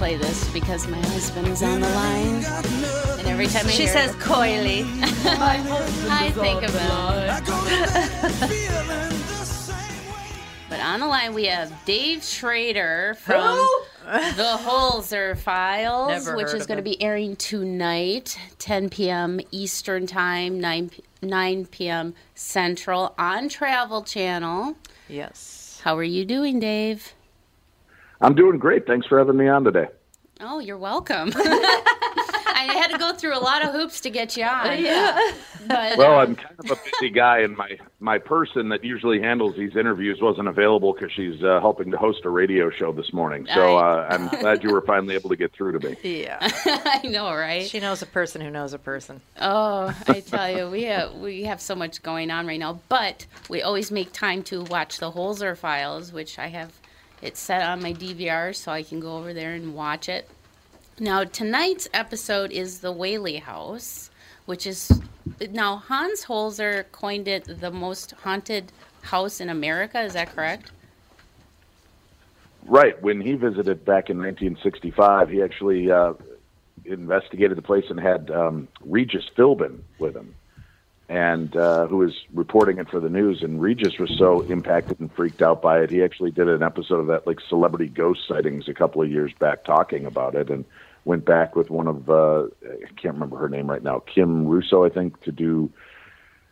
Play this because my husband is on the line. And every time I She hear says coyly. I think of him. But on the line we have Dave Schrader from The Holzer Files, Never which is going to be airing tonight, 10 p.m. Eastern Time, 9 9 p.m. Central on Travel Channel. Yes. How are you doing, Dave? I'm doing great. Thanks for having me on today. Oh, you're welcome. I had to go through a lot of hoops to get you on. Yeah. But Well, uh, I'm kind of a busy guy, and my my person that usually handles these interviews wasn't available because she's uh, helping to host a radio show this morning. So uh, I'm glad you were finally able to get through to me. Yeah. I know, right? She knows a person who knows a person. Oh, I tell you, we have, we have so much going on right now, but we always make time to watch the Holzer Files, which I have it set on my DVR so I can go over there and watch it. Now, tonight's episode is the Whaley House, which is now Hans Holzer coined it the most haunted house in America. Is that correct? Right. When he visited back in 1965, he actually uh, investigated the place and had um, Regis Philbin with him, and uh, who was reporting it for the news. And Regis was so impacted and freaked out by it, he actually did an episode of that, like celebrity ghost sightings, a couple of years back, talking about it, and went back with one of uh, I can't remember her name right now, Kim Russo, I think, to do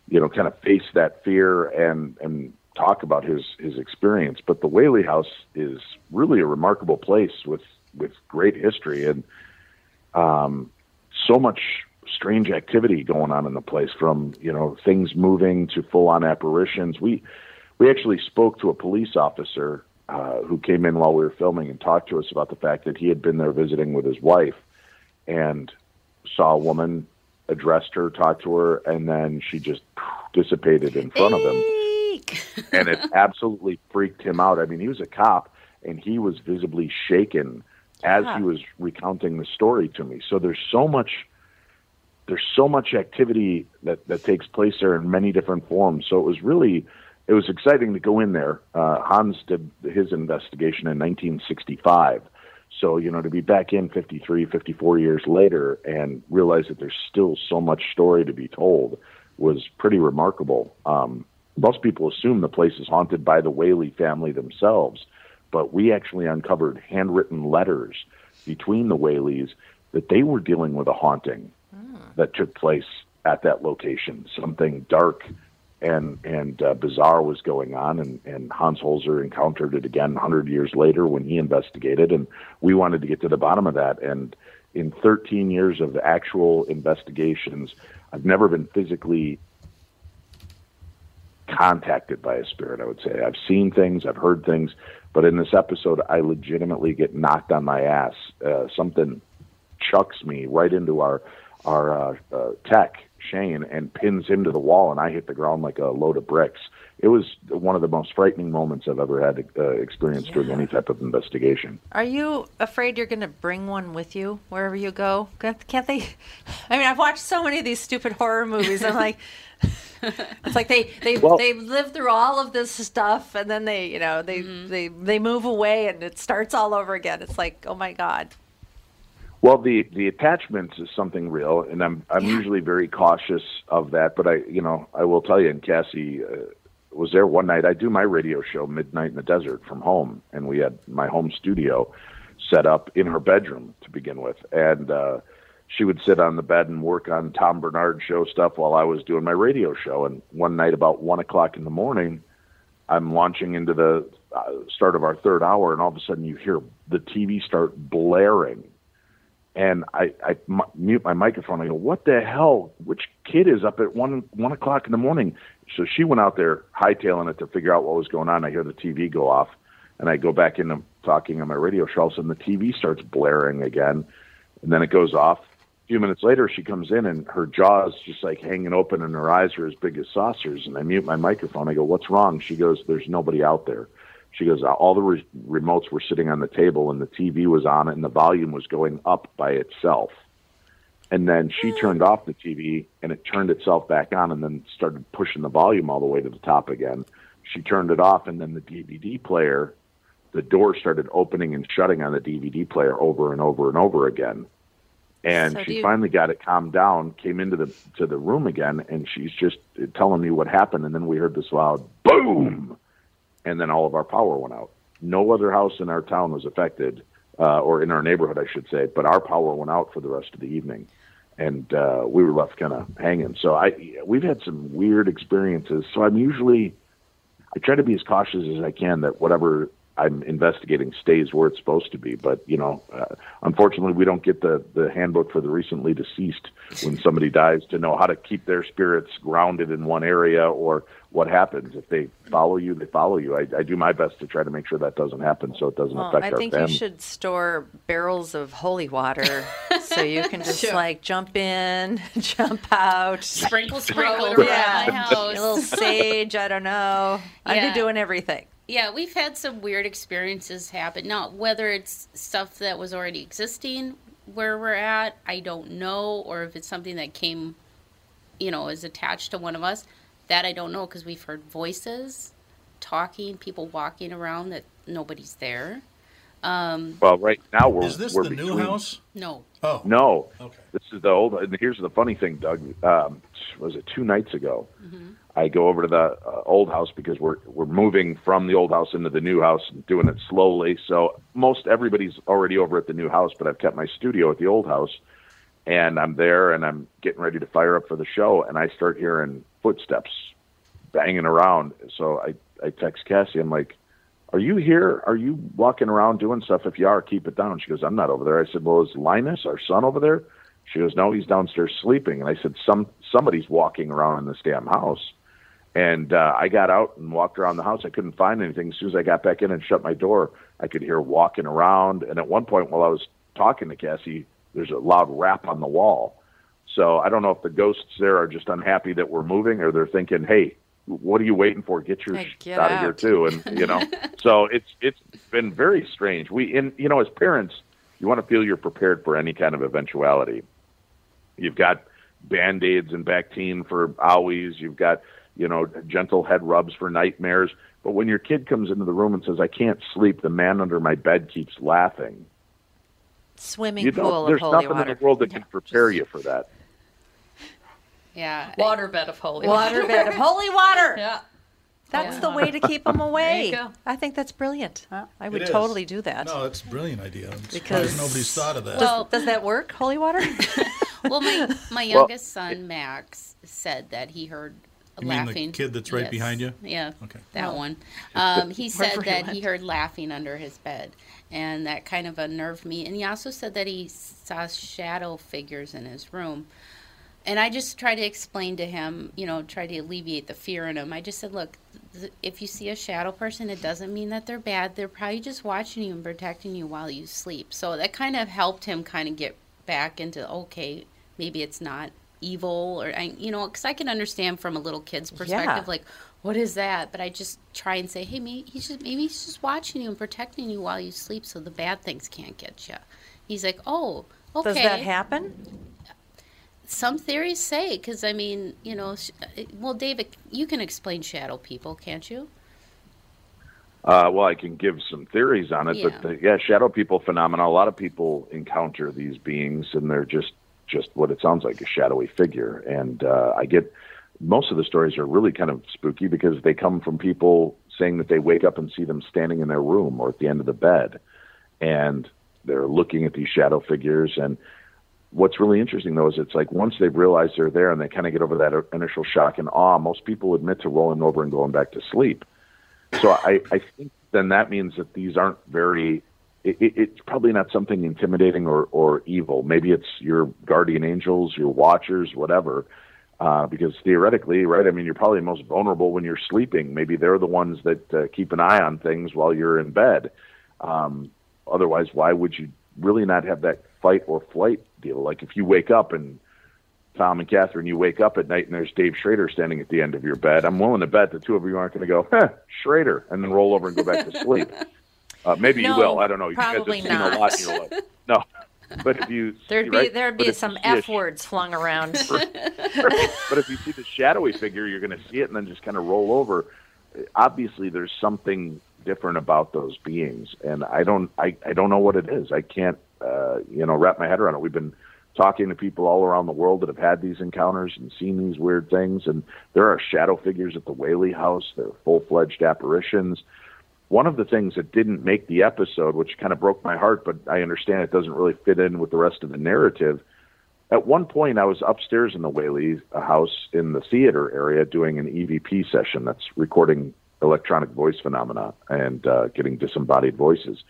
you know, kind of face that fear and and talk about his his experience. But the Whaley House is really a remarkable place with with great history and um, so much strange activity going on in the place, from you know things moving to full on apparitions. We we actually spoke to a police officer uh, who came in while we were filming and talked to us about the fact that he had been there visiting with his wife and saw a woman addressed her, talked to her, and then she just dissipated in front of him. And it absolutely freaked him out. I mean, he was a cop, and he was visibly shaken as he was recounting the story to me. So there's so much there's so much activity that, that takes place there in many different forms. So it was really it was exciting to go in there. Uh, Hans did his investigation in 1965, So, you know, to be back in 53, 54 years later and realize that there's still so much story to be told was pretty remarkable. Um, most people assume the place is haunted by the Whaley family themselves, but we actually uncovered handwritten letters between the Whaleys that they were dealing with a haunting that took place at that location. Something dark and and uh, bizarre was going on, and, and Hans Holzer encountered it again 100 years later when he investigated, and we wanted to get to the bottom of that. And in 13 years of actual investigations, I've never been physically contacted by a spirit. I would say I've seen things, I've heard things, but in this episode, I legitimately get knocked on my ass. Uh, something chucks me right into our our uh, uh, tech Shane and pins him to the wall, and I hit the ground like a load of bricks. It was one of the most frightening moments I've ever had uh, experienced during any type of investigation. Are you afraid you're going to bring one with you wherever you go? Can't can't they? I mean, I've watched so many of these stupid horror movies. I'm like, it's like they they Well- they live through all of this stuff, and then they you know they they they move away, and it starts all over again. It's like, oh my god. Well, the the attachments is something real, and I'm I'm usually very cautious of that. But I, you know, I will tell you, and Cassie uh, was there one night. I do my radio show midnight in the desert from home, and we had my home studio set up in her bedroom to begin with, and uh, she would sit on the bed and work on Tom Barnard show stuff while I was doing my radio show. And one night, about one o'clock in the morning, I'm launching into the uh, start of our third hour, and all of a sudden you hear the TV start blaring and I, I m- mute my microphone. I go, "What the hell? Which kid is up at one one o'clock in the morning?" So she went out there hightailing it to figure out what was going on. I hear the TV go off, and I go back into talking on my radio show. All of a sudden, the TV starts blaring again, and then it goes off. A few minutes later, she comes in, and her jaws just like hanging open, and her eyes are as big as saucers. And I mute my microphone. I go, "What's wrong?" She goes, "There's nobody out there." She goes, uh, all the re- remotes were sitting on the table and the TV was on and the volume was going up by itself. And then she hmm. turned off the TV and it turned itself back on and then started pushing the volume all the way to the top again. She turned it off and then the DVD player, the door started opening and shutting on the DVD player over and over and over again. And So she you- finally got it calmed down, came into the to the room again, and she's just telling me what happened. And then we heard this loud boom, and then all of our power went out. No other house in our town was affected, uh, or in our neighborhood, I should say, but our power went out for the rest of the evening, and uh, we were left kind of hanging. So I, we've had some weird experiences. So I'm usually, I try to be as cautious as I can that whatever I'm investigating stays where it's supposed to be. But you know, uh, unfortunately, we don't get the the handbook for the recently deceased when somebody dies to know how to keep their spirits grounded in one area or what happens if they follow you. They follow you. I, I do my best to try to make sure that doesn't happen, so it doesn't Well, affect I our think family. you should store barrels of holy water so you can just Sure. like jump in, jump out. Sprinkle, sprinkle around around. my house A little sage, I don't know. I'd be doing everything. Yeah, we've had some weird experiences happen. Now, whether it's stuff that was already existing where we're at, I don't know, or if it's something that came, you know, is attached to one of us. That I don't know because we've heard voices, talking, people walking around that nobody's there. Um, well, right now we're Is this we're the new house? no, Oh, No, Okay. this is the old. And here's the funny thing, Doug. Um, was it two nights ago? I go over to the uh, old house because we're we're moving from the old house into the new house, and doing it slowly. So most everybody's already over at the new house, but I've kept my studio at the old house, and I'm there, and I'm getting ready to fire up for the show, and I start hearing footsteps banging around. So I I text Cassie. I'm like, "Are you here? Are you walking around doing stuff? If you are, keep it down." She goes, "I'm not over there." I said, "Well, is Linus, our son, over there?" She goes, "No, he's downstairs sleeping." And I said, "Some somebody's walking around in this damn house." And uh, I got out and walked around the house. I couldn't find anything. As soon as I got back in and shut my door, I could hear walking around. And at one point, while I was talking to Cassie, there's a loud rap on the wall. So I don't know if the ghosts there are just unhappy that we're moving, or they're thinking, "Hey, what are you waiting for? Get your Hey, get out of here too!" And you know, so it's it's been very strange. We, in you know, as parents, you want to feel you're prepared for any kind of eventuality. You've got band aids and Bactine for owies. You've got you know gentle head rubs for nightmares. But when your kid comes into the room and says, "I can't sleep," the man under my bed keeps laughing. swimming You pool there's holy nothing water. in the world that can prepare you for that. Yeah. Waterbed of holy water. Waterbed of holy water. Yeah. That's Yeah. the way to keep them away. you go. I think that's brilliant. I would totally do that. No, it's a brilliant idea. I'm Because- nobody's thought of that. Well- Does that work, holy water? Well, my my youngest son Max said that he heard You mean the laughing. kid that's right behind you? Yeah. Okay. That one. Um, he said Wherever he that he heard laughing under his bed, and that kind of unnerved me. And he also said that he saw shadow figures in his room. And I just try to explain to him, you know, try to alleviate the fear in him. I just said, look, th- if you see a shadow person, it doesn't mean that they're bad. They're probably just watching you and protecting you while you sleep. So that kind of helped him kind of get back into, okay, maybe it's not evil or, I, you know, because I can understand from a little kid's perspective, like, what is that? But I just try and say, hey, maybe he's just maybe he's just watching you and protecting you while you sleep, so the bad things can't get you. He's like, oh, okay. Does that happen? Some theories say, because I mean, you know, uh, well, David, you can explain shadow people, can't you? Uh, well, I can give some theories on it, Yeah. but the, yeah, shadow people phenomena. A lot of people encounter these beings, and they're just just what it sounds like a shadowy figure. And uh, I get most of the stories are really kind of spooky because they come from people saying that they wake up and see them standing in their room or at the end of the bed, and they're looking at these shadow figures. And what's really interesting though is it's like once they realize they're there and they kind of get over that initial shock and awe, most people admit to rolling over and going back to sleep. So I, I think then that means that these aren't very. It, it, it's probably not something intimidating or, or evil. Maybe it's your guardian angels, your watchers, whatever. Uh, because theoretically, right? I mean, you're probably most vulnerable when you're sleeping. Maybe they're the ones that uh, keep an eye on things while you're in bed. Um, otherwise, why would you really not have that fight or flight deal? Like if you wake up and Tom and Catherine, you wake up at night and there's Dave Schrader standing at the end of your bed. I'm willing to bet the two of you aren't going to go, huh, Schrader, and then roll over and go back to sleep. Uh, maybe No, you will. I don't know. You guys have seen not. a lot in your life. No, but if you There'd see, be right? there'd But be some f f words flung around. but if you see the shadowy figure, you're going to see it and then just kind of roll over. Obviously, there's something different about those beings, and I don't, I, I don't know what it is. I can't, uh, you know, wrap my head around it. We've been talking to people all around the world that have had these encounters and seen these weird things, and there are shadow figures at the Whaley House. They're full-fledged apparitions. One of the things that didn't make the episode, which kind of broke my heart, but I understand it doesn't really fit in with the rest of the narrative. At one point, I was upstairs in the Whaley house in the theater area doing an EVP session that's recording electronic voice phenomena and uh, getting disembodied voices.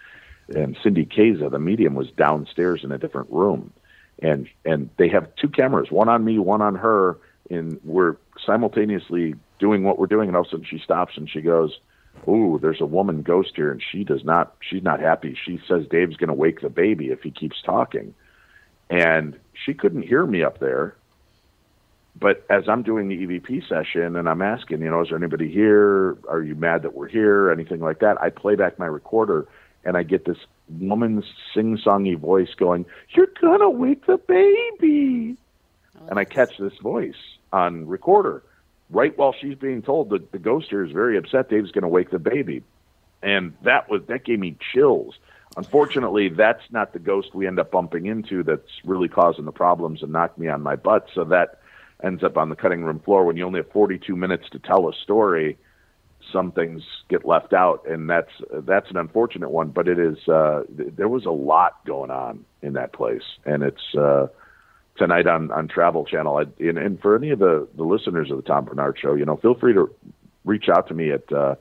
And Cindy Kaza, the medium, was downstairs in a different room, and and they have two cameras, one on me, one on her, and we're simultaneously doing what we're doing. And all of a sudden, she stops and she goes, "Ooh, there's a woman ghost here, and she does not. She's not happy. She says Dave's going to wake the baby if he keeps talking." and she couldn't hear me up there. But as I'm doing the EVP session and I'm asking, you know, is there anybody here? Are you mad that we're here? Anything like that? I play back my recorder and I get this woman's sing-songy voice going, "You're gonna wake the baby," oh, and I catch this voice on recorder right while she's being told that the ghost here is very upset. Dave's going to wake the baby, and that was that gave me chills. Unfortunately, that's not the ghost we end up bumping into. That's really causing the problems and knocked me on my butt. So that ends up on the cutting room floor. When you only have 42 minutes to tell a story, some things get left out, and that's that's an unfortunate one. But it is uh, th- there was a lot going on in that place, and it's uh, tonight on on Travel Channel. I, and, and for any of the the listeners of the Tom Barnard Show, you know, feel free to reach out to me at uh,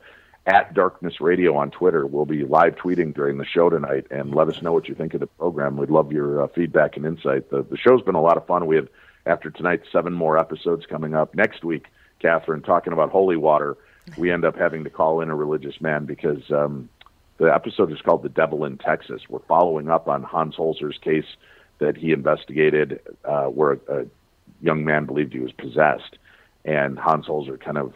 at Darkness Radio on Twitter. We'll be live tweeting during the show tonight, and let us know what you think of the program. We'd love your uh, feedback and insight. The the show's been a lot of fun. We have after tonight seven more episodes coming up next week. Catherine talking about holy water. We end up having to call in a religious man because um, the episode is called "The Devil in Texas." We're following up on Hans Holzer's case that he investigated, uh, where a, a young man believed he was possessed, and Hans Holzer kind of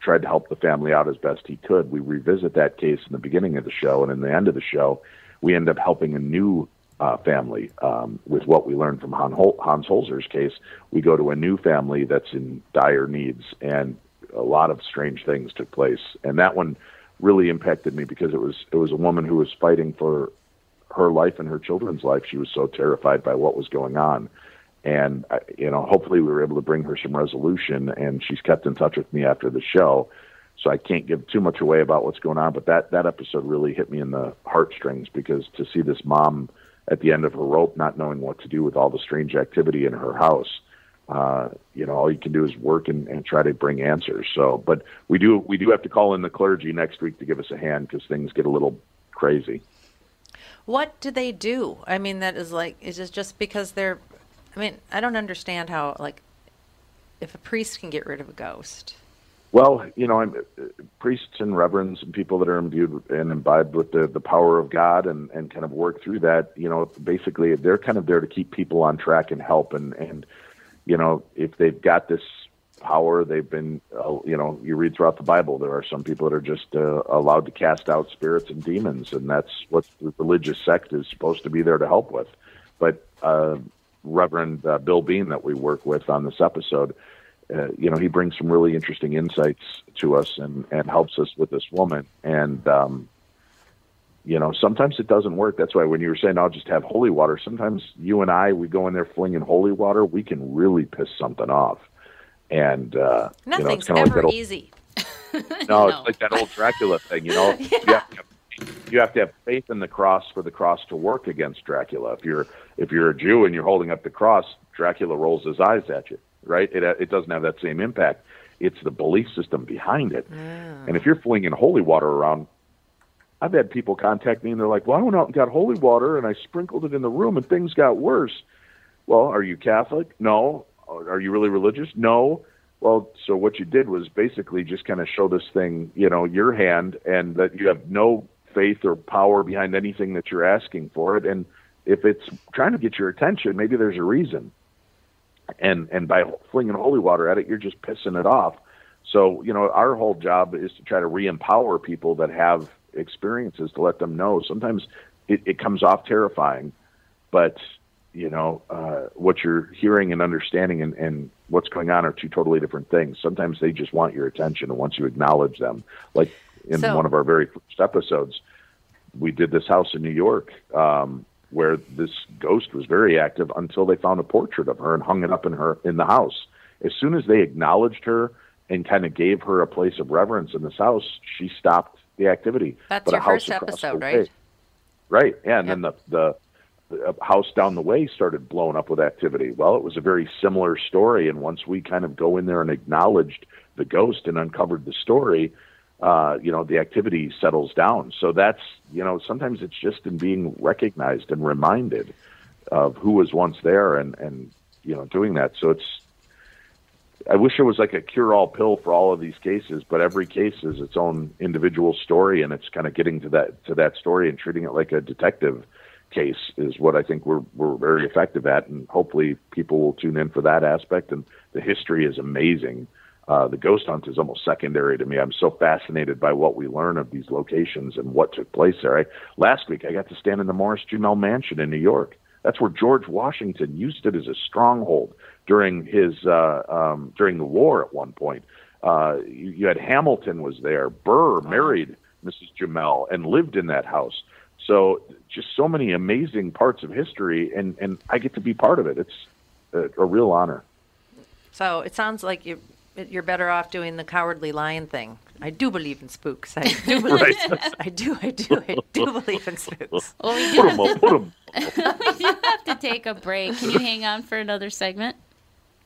tried to help the family out as best he could. We revisit that case in the beginning of the show, and in the end of the show, we end up helping a new uh, family um, with what we learned from Hans Holzer's case. We go to a new family that's in dire needs, and a lot of strange things took place. And that one really impacted me because it was it was a woman who was fighting for her life and her children's life. She was so terrified by what was going on. And, I- you know, hopefully we were able to bring her some resolution, and she's kept in touch with me after the show. So I can't give too much away about what's going on, but that, that episode really hit me in the heartstrings because to see this mom at the end of her rope, not knowing what to do with all the strange activity in her house, uh, you know, all you can do is work and, and try to bring answers. So, but we do we do have to call in the clergy next week to give us a hand because things get a little crazy. What do they do? I mean, that is like, is it just because they're, I mean, I don't understand how, like, if a priest can get rid of a ghost. Well, you know, I'm, uh, priests and reverends and people that are imbued and imbibed with the, the power of God and, and kind of work through that, you know, basically they're kind of there to keep people on track and help. And, and you know, if they've got this power, they've been, uh, you know, you read throughout the Bible, there are some people that are just uh, allowed to cast out spirits and demons. And that's what the religious sect is supposed to be there to help with. But uh, Reverend uh, Bill Bean, that we work with on this episode, uh, you know, he brings some really interesting insights to us and, and helps us with this woman. And, um, you know, sometimes it doesn't work. That's why when you were saying I'll just have holy water, sometimes you and I, we go in there flinging holy water, we can really piss something off. And, uh, you know, Nothing's it's kind of like ever old, easy. no, No. it's like that old Dracula thing, you know. you, have to have, you have to have faith in the cross for the cross to work against Dracula. If you're if you're a Jew and you're holding up the cross, Dracula rolls his eyes at you, right? It it doesn't have that same impact. It's the belief system behind it. And if you're flinging holy water around, I've had people contact me and they're like, "Well, I went out and got holy water and I sprinkled it in the room and things got worse." Well, are you Catholic? No. Are you really religious? No. Well, so what you did was basically just kind of show this thing, you know, your hand, and that you have no faith or power behind anything that you're asking for it. And if it's trying to get your attention, maybe there's a reason. And and by flinging holy water at it, you're just pissing it off. So you know, our whole job is to try to re-empower people that have experiences to let them know. Sometimes it, it comes off terrifying, but you know uh, what you're hearing and understanding and, and what's going on are two totally different things. Sometimes they just want your attention, and once you acknowledge them, like in So- one of our very first episodes, we did this house in New York um, where this ghost was very active until they found a portrait of her and hung it up in her in the house. As soon as they acknowledged her and kind of gave her a place of reverence in this house, she stopped the activity. That's But a your first episode, right? way- Right, yeah, and then the, the the house down the way started blowing up with activity. Well, it was a very similar story, and once we kind of go in there and acknowledged the ghost and uncovered the story, uh, you know, the activity settles down. So that's you know, sometimes it's just in being recognized and reminded of who was once there, and and you know, doing that. So it's I wish there was like a cure-all pill for all of these cases, but every case is its own individual story, and it's kind of getting to that to that story and treating it like a detective case is what I think we're we're very effective at, and hopefully people will tune in for that aspect. And the history is amazing. Uh, the ghost hunt is almost secondary to me. I'm so fascinated by what we learn of these locations and what took place there. I, last week, I got to stand in the Morris Jumel Mansion in New York. That's where George Washington used it as a stronghold during his uh, um, during the war. At one point, uh, you, you had Hamilton was there. Burr married Mrs. Jumel and lived in that house. So just so many amazing parts of history, and and I get to be part of it. It's a, a real honor. So it sounds like you you're better off doing the cowardly lion thing. I do believe in spooks. I do believe. I do. I do. I do believe in spooks. Well, we Put do, 'em up, put 'em. we do have to take a break. Can you hang on for another segment?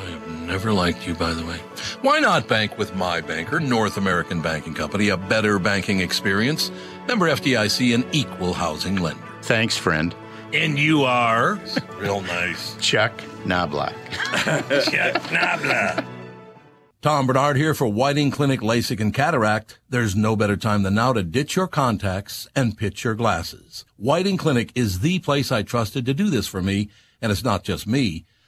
I have never liked you, by the way. Why not bank with my banker, North American Banking Company, a better banking experience? Member FDIC, an equal housing lender. Thanks, friend. And you are? Real nice. Chuck Knoblauch. Chuck Knoblauch. Tom Barnard here for Whiting Clinic LASIK and Cataract. There's no better time than now to ditch your contacts and pitch your glasses. Whiting Clinic is the place I trusted to do this for me, and it's not just me.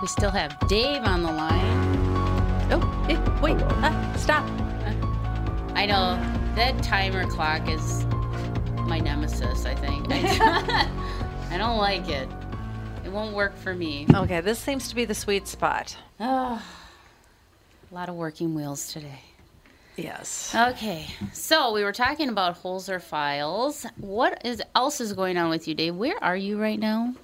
We still have Dave on the line. Oh, eh, wait, uh, stop. I know that timer clock is my nemesis. I think. I don't like it. It won't work for me. Okay, this seems to be the sweet spot. Oh, A lot of working wheels today. Yes. Okay, so we were talking about Holzer files. What is else is going on with you, Dave? Where are you right now?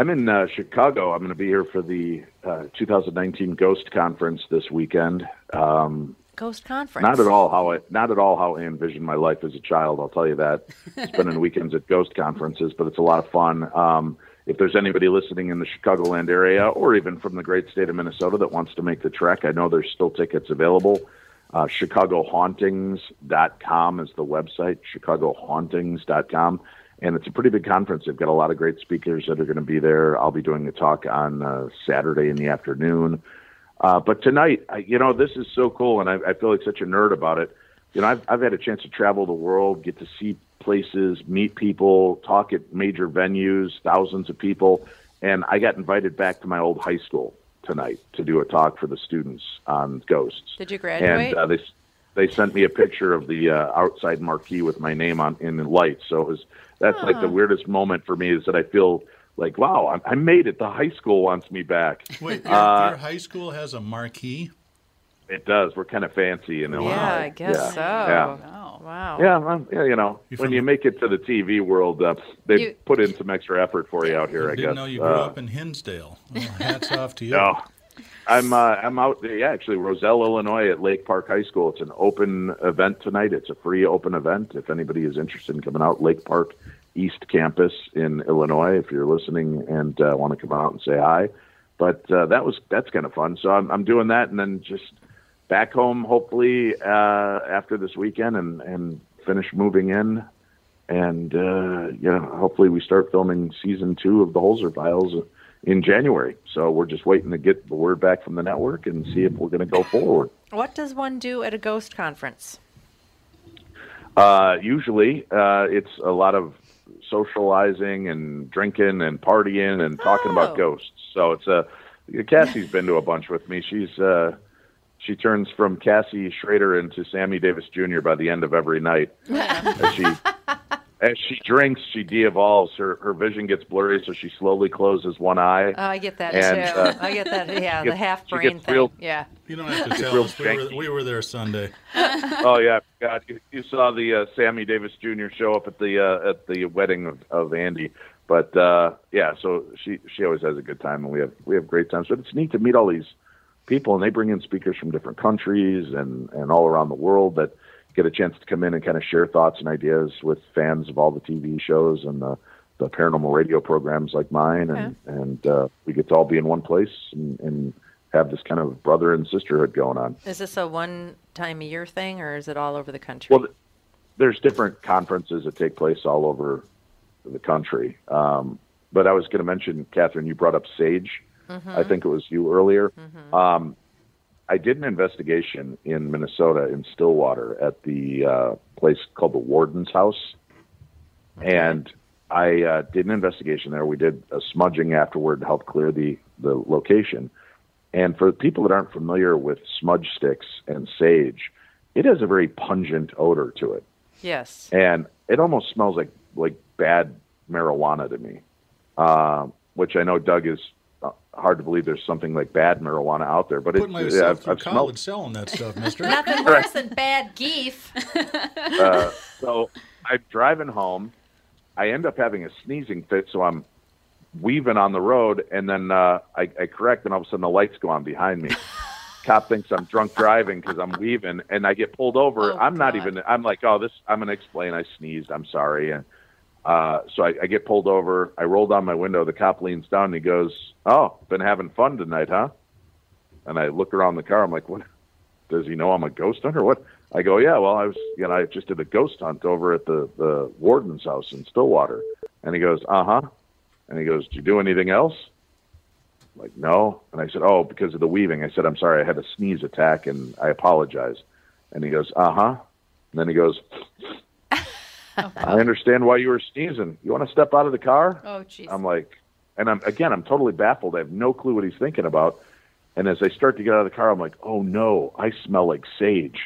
I'm in uh, Chicago. I'm going to be here for the uh, 2019 Ghost Conference this weekend. Um, Ghost conference. not at all how I not at all how I envisioned my life as a child. I'll tell you that. Spending weekends at ghost conferences, but it's a lot of fun. Um, if there's anybody listening in the Chicagoland area, or even from the great state of Minnesota that wants to make the trek, I know there's still tickets available. Uh, ChicagoHauntings.com is the website. ChicagoHauntings.com, and it's a pretty big conference. They've got a lot of great speakers that are going to be there. I'll be doing a talk on uh, Saturday in the afternoon. Uh, but tonight, I, you know, this is so cool, and I, I feel like such a nerd about it. You know, I've, I've had a chance to travel the world, get to see places, meet people, talk at major venues, thousands of people, and I got invited back to my old high school tonight to do a talk for the students on ghosts. Did you graduate? And uh, they they sent me a picture of the uh, outside marquee with my name on in the lights. So it was that's like the weirdest moment for me is that I feel like wow, I, I made it. The high school wants me back. Wait, your, Uh, your high school has a marquee? It does. We're kind of fancy in Illinois. yeah, I guess yeah. so. Yeah. Wow. Yeah, well, yeah, you know, You when you make it to the TV world, uh, they You- put in some extra effort for you out here. I Didn't guess. know you grew Uh, up in Hinsdale. Well, hats off to you. No, I'm uh, I'm out. There. Yeah, actually, Roselle, Illinois, at Lake Park High School. It's an open event tonight. It's a free open event. If anybody is interested in coming out, Lake Park East Campus in Illinois. If you're listening and uh, want to come out and say hi, but uh, that was that's kind of fun. So I'm I'm doing that, and then just back home, hopefully uh, after this weekend, and and finish moving in. And uh, you know, hopefully we start filming season two of the Holzer Files in January. So we're just waiting to get the word back from the network and see if we're going to go forward. What does one do at a ghost conference? Uh, usually, uh, it's a lot of socializing and drinking and partying and talking Oh. about ghosts. So it's a Cassie's been to a bunch with me. She's uh, she turns from Cassie Schrader into Sammy Davis Jr. by the end of every night. as she as she drinks, she de-evolves. Her her vision gets blurry, so she slowly closes one eye. Oh, I get that And, too. uh, I get that. Yeah, she the half brain thing. real- Yeah. You don't have to tell us. We were, we were there Sunday. oh yeah, God, you, you saw the uh, Sammy Davis Jr. show up at the uh, at the wedding of, of Andy. But uh, yeah, so she she always has a good time, and we have we have great times. But it's neat to meet all these people, and they bring in speakers from different countries and and all around the world that get a chance to come in and kind of share thoughts and ideas with fans of all the TV shows and the the paranormal radio programs like mine, and and uh, we get to all be in one place and, and have this kind of brother and sisterhood going on. Is this a one time a year thing or is it all over the country? Well, there's different conferences that take place all over the country. Um, but I was going to mention, Catherine, you brought up Sage. I think it was you earlier. Um, I did an investigation in Minnesota in Stillwater at the uh, place called the Warden's House, and I uh, did an investigation there. We did a smudging afterward to help clear the the location. And for people that aren't familiar with smudge sticks and sage, it has a very pungent odor to it Yes. and it almost smells like like bad marijuana to me. Um, which I know Doug is uh, hard to believe there's something like bad marijuana out there, but Put it, myself yeah, I've, through I've college smelled. selling that stuff, mister. Nothing worse than bad geef. Uh, so I'm driving home. I end up having a sneezing fit, so I'm weaving on the road, and then uh, I, I correct, and all of a sudden the lights go on behind me. Cop thinks I'm drunk driving because I'm weaving, and I get pulled over. Oh, I'm not even. I'm like, oh, this. I'm gonna explain. I sneezed. I'm sorry. And uh, so I, I get pulled over. I roll down my window. The cop leans down and he goes, "Oh, been having fun tonight, huh?" And I look around the car. I'm like, "What? Does he know I'm a ghost hunter? What?" I go, "Yeah. Well, I was. You know, I just did a ghost hunt over at the the warden's house in Stillwater." And he goes, "Uh huh." And he goes, "Did you do anything else?" I'm like, no. And I said, "Oh, because of the weaving." I said, "I'm sorry. I had a sneeze attack, and I apologize." And he goes, "Uh huh." And then he goes, I understand why you were sneezing. You want to step out of the car? Oh, jeez. I'm like, and I'm again, I'm totally baffled. I have no clue what he's thinking about. And as I start to get out of the car, I'm like, oh no, I smell like sage.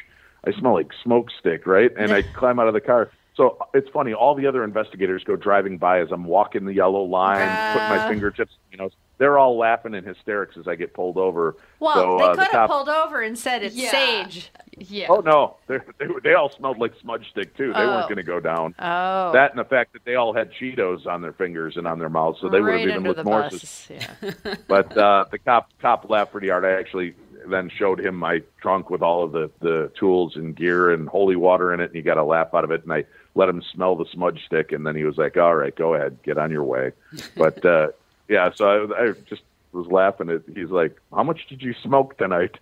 I smell like smoke stick, right? And I climb out of the car. So it's funny. All the other investigators go driving by as I'm walking the yellow line, putting my Ah. fingertips. You know, they're all laughing in hysterics as I get pulled over. well, so, they uh, could the have cop- pulled over and said it's Yeah. sage. Yeah. Oh no, they they, they all smelled like smudge stick too. They Oh. weren't going to go down. Oh. That and the fact that they all had Cheetos on their fingers and on their mouths, so they would right have even under looked more. sus- Yeah. But uh, the cop cop laughed pretty hard. I actually then showed him my trunk with all of the the tools and gear and holy water in it, and he got a laugh out of it. And I let him smell the smudge stick, and then he was like, "All right, go ahead, get on your way." But uh, yeah, so I, I just was laughing at. He's like, "How much did you smoke tonight?"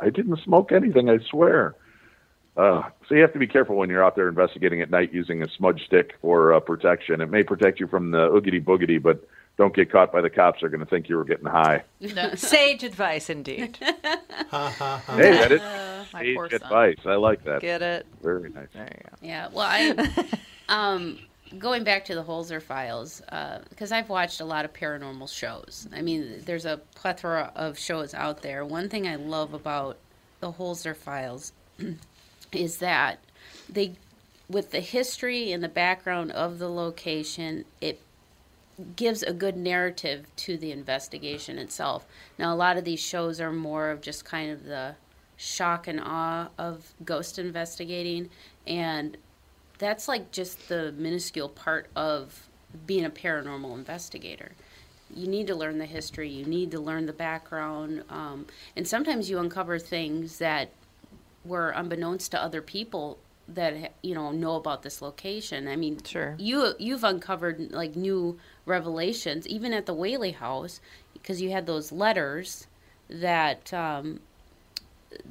I didn't smoke anything. I swear. Uh, so you have to be careful when you're out there investigating at night using a smudge stick for uh, protection. It may protect you from the oogity boogity, but don't get caught by the cops. They're going to think you were getting high. No. Sage advice, indeed. Hey, that is My sage advice. I like that. Get it? Very nice. There you go. Yeah, well, I, um, going back to the Holzer files, uh, because I've watched a lot of paranormal shows. I mean, there's a plethora of shows out there. One thing I love about the Holzer files is that they, with the history and the background of the location, it gives a good narrative to the investigation itself. Now, a lot of these shows are more of just kind of the shock and awe of ghost investigating, and that's like just the minuscule part of being a paranormal investigator. You need to learn the history, you need to learn the background, um, and sometimes you uncover things that were unbeknownst to other people that you know know about this location. I mean, Sure. you you've uncovered like new revelations, even at the Whaley House, because you had those letters that um,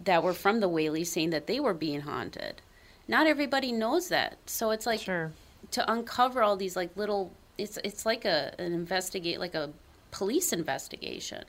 that were from the Whaleys saying that they were being haunted. Not everybody knows that, so it's like Sure. to uncover all these like little. It's it's like a an investigate like a police investigation.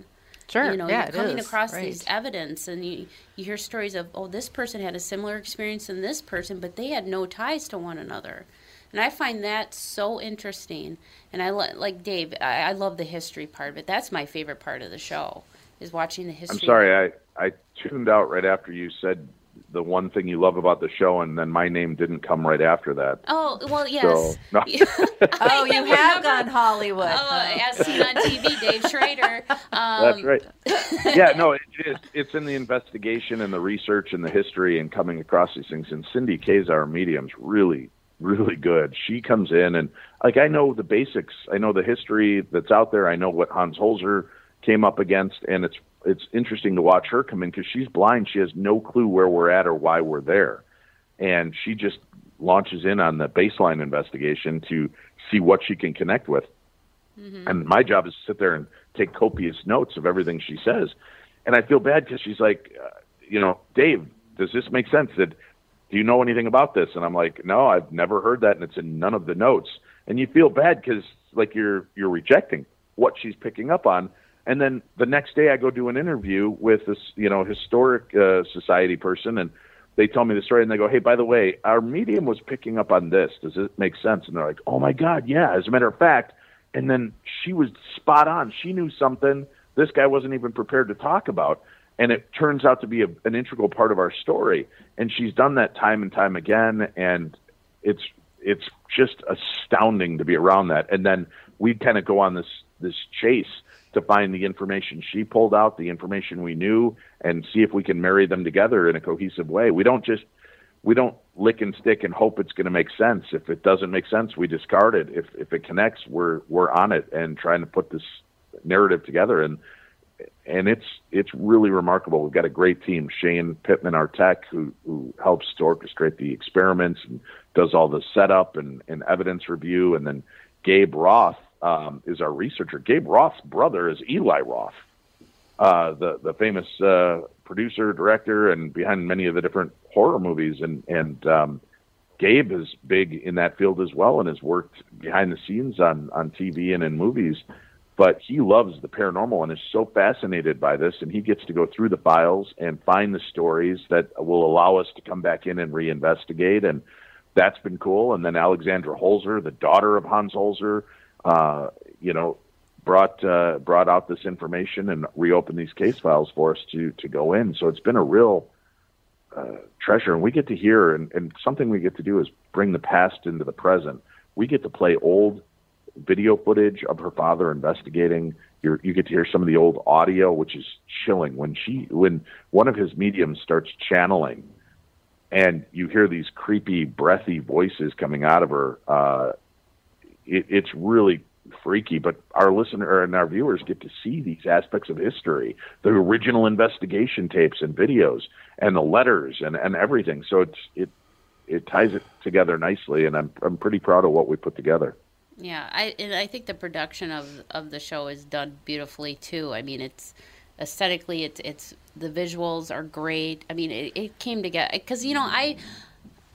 Sure. You know, yeah, you're coming is. across Right. these evidence, and you you hear stories of oh, this person had a similar experience than this person, but they had no ties to one another. And I find that so interesting. And I li- like Dave. I, I love the history part of it. That's my favorite part of the show is watching the history. I'm sorry, I, I tuned out right after you said the one thing you love about the show, and then my name didn't come right after that. Oh well, So, yes. no. Oh, you have gone Hollywood. Oh, huh? as seen on TV, Dave Schrader. Um, That's right. Yeah, no, it is. It's in the investigation and the research and the history and coming across these things. And Cindy Kazar Medium's really, really good. She comes in and like I know the basics. I know the history that's out there. I know what Hans Holzer came up against, and it's it's interesting to watch her come in because she's blind. She has no clue where we're at or why we're there, and she just launches in on the baseline investigation to see what she can connect with. And my job is to sit there and take copious notes of everything she says. And I feel bad because she's like, uh, you know, Dave, does this make sense? That do you know anything about this? And I'm like, no, I've never heard that, and it's in none of the notes. And you feel bad because like you're you're rejecting what she's picking up on, And then the next day, I go do an interview with this, you know, historic uh, society person, and they tell me the story, and they go, "Hey, by the way, our medium was picking up on this. Does it make sense?" And they're like, "Oh my God, yeah." As a matter of fact, and then she was spot on. She knew something this guy wasn't even prepared to talk about, and it turns out to be a, an integral part of our story. And she's done that time and time again, and it's it's just astounding to be around that. And then we kind of go on this this chase to find the information she pulled out, the information we knew, and see if we can marry them together in a cohesive way. We don't just we don't lick and stick and hope it's going to make sense. If it doesn't make sense, we discard it. If if it connects, we're we're on it and trying to put this narrative together. And and it's it's really remarkable. We've got a great team. Shane Pittman, our tech, who who helps to orchestrate the experiments and does all the setup and, and evidence review, and then Gabe Roth um, is our researcher. Gabe Roth's brother is Eli Roth, uh, the the famous uh, producer, director, and behind many of the different horror movies. And and um, Gabe is big in that field as well, and has worked behind the scenes on on TV and in movies but he loves the paranormal and is so fascinated by this and he gets to go through the files and find the stories that will allow us to come back in and reinvestigate and that's been cool and then alexandra holzer the daughter of hans holzer uh, you know brought uh, brought out this information and reopened these case files for us to to go in so it's been a real uh, treasure and we get to hear and, and something we get to do is bring the past into the present we get to play old video footage of her father investigating. You're, you get to hear some of the old audio, which is chilling. When she, when one of his mediums starts channeling, and you hear these creepy, breathy voices coming out of her, uh, it, it's really freaky. But our listener and our viewers get to see these aspects of history, the original investigation tapes and videos, and the letters and, and everything. So it's it it ties it together nicely, and I'm I'm pretty proud of what we put together. Yeah, I and I think the production of of the show is done beautifully too. I mean, it's aesthetically, it's it's the visuals are great. I mean, it, it came together because you know I,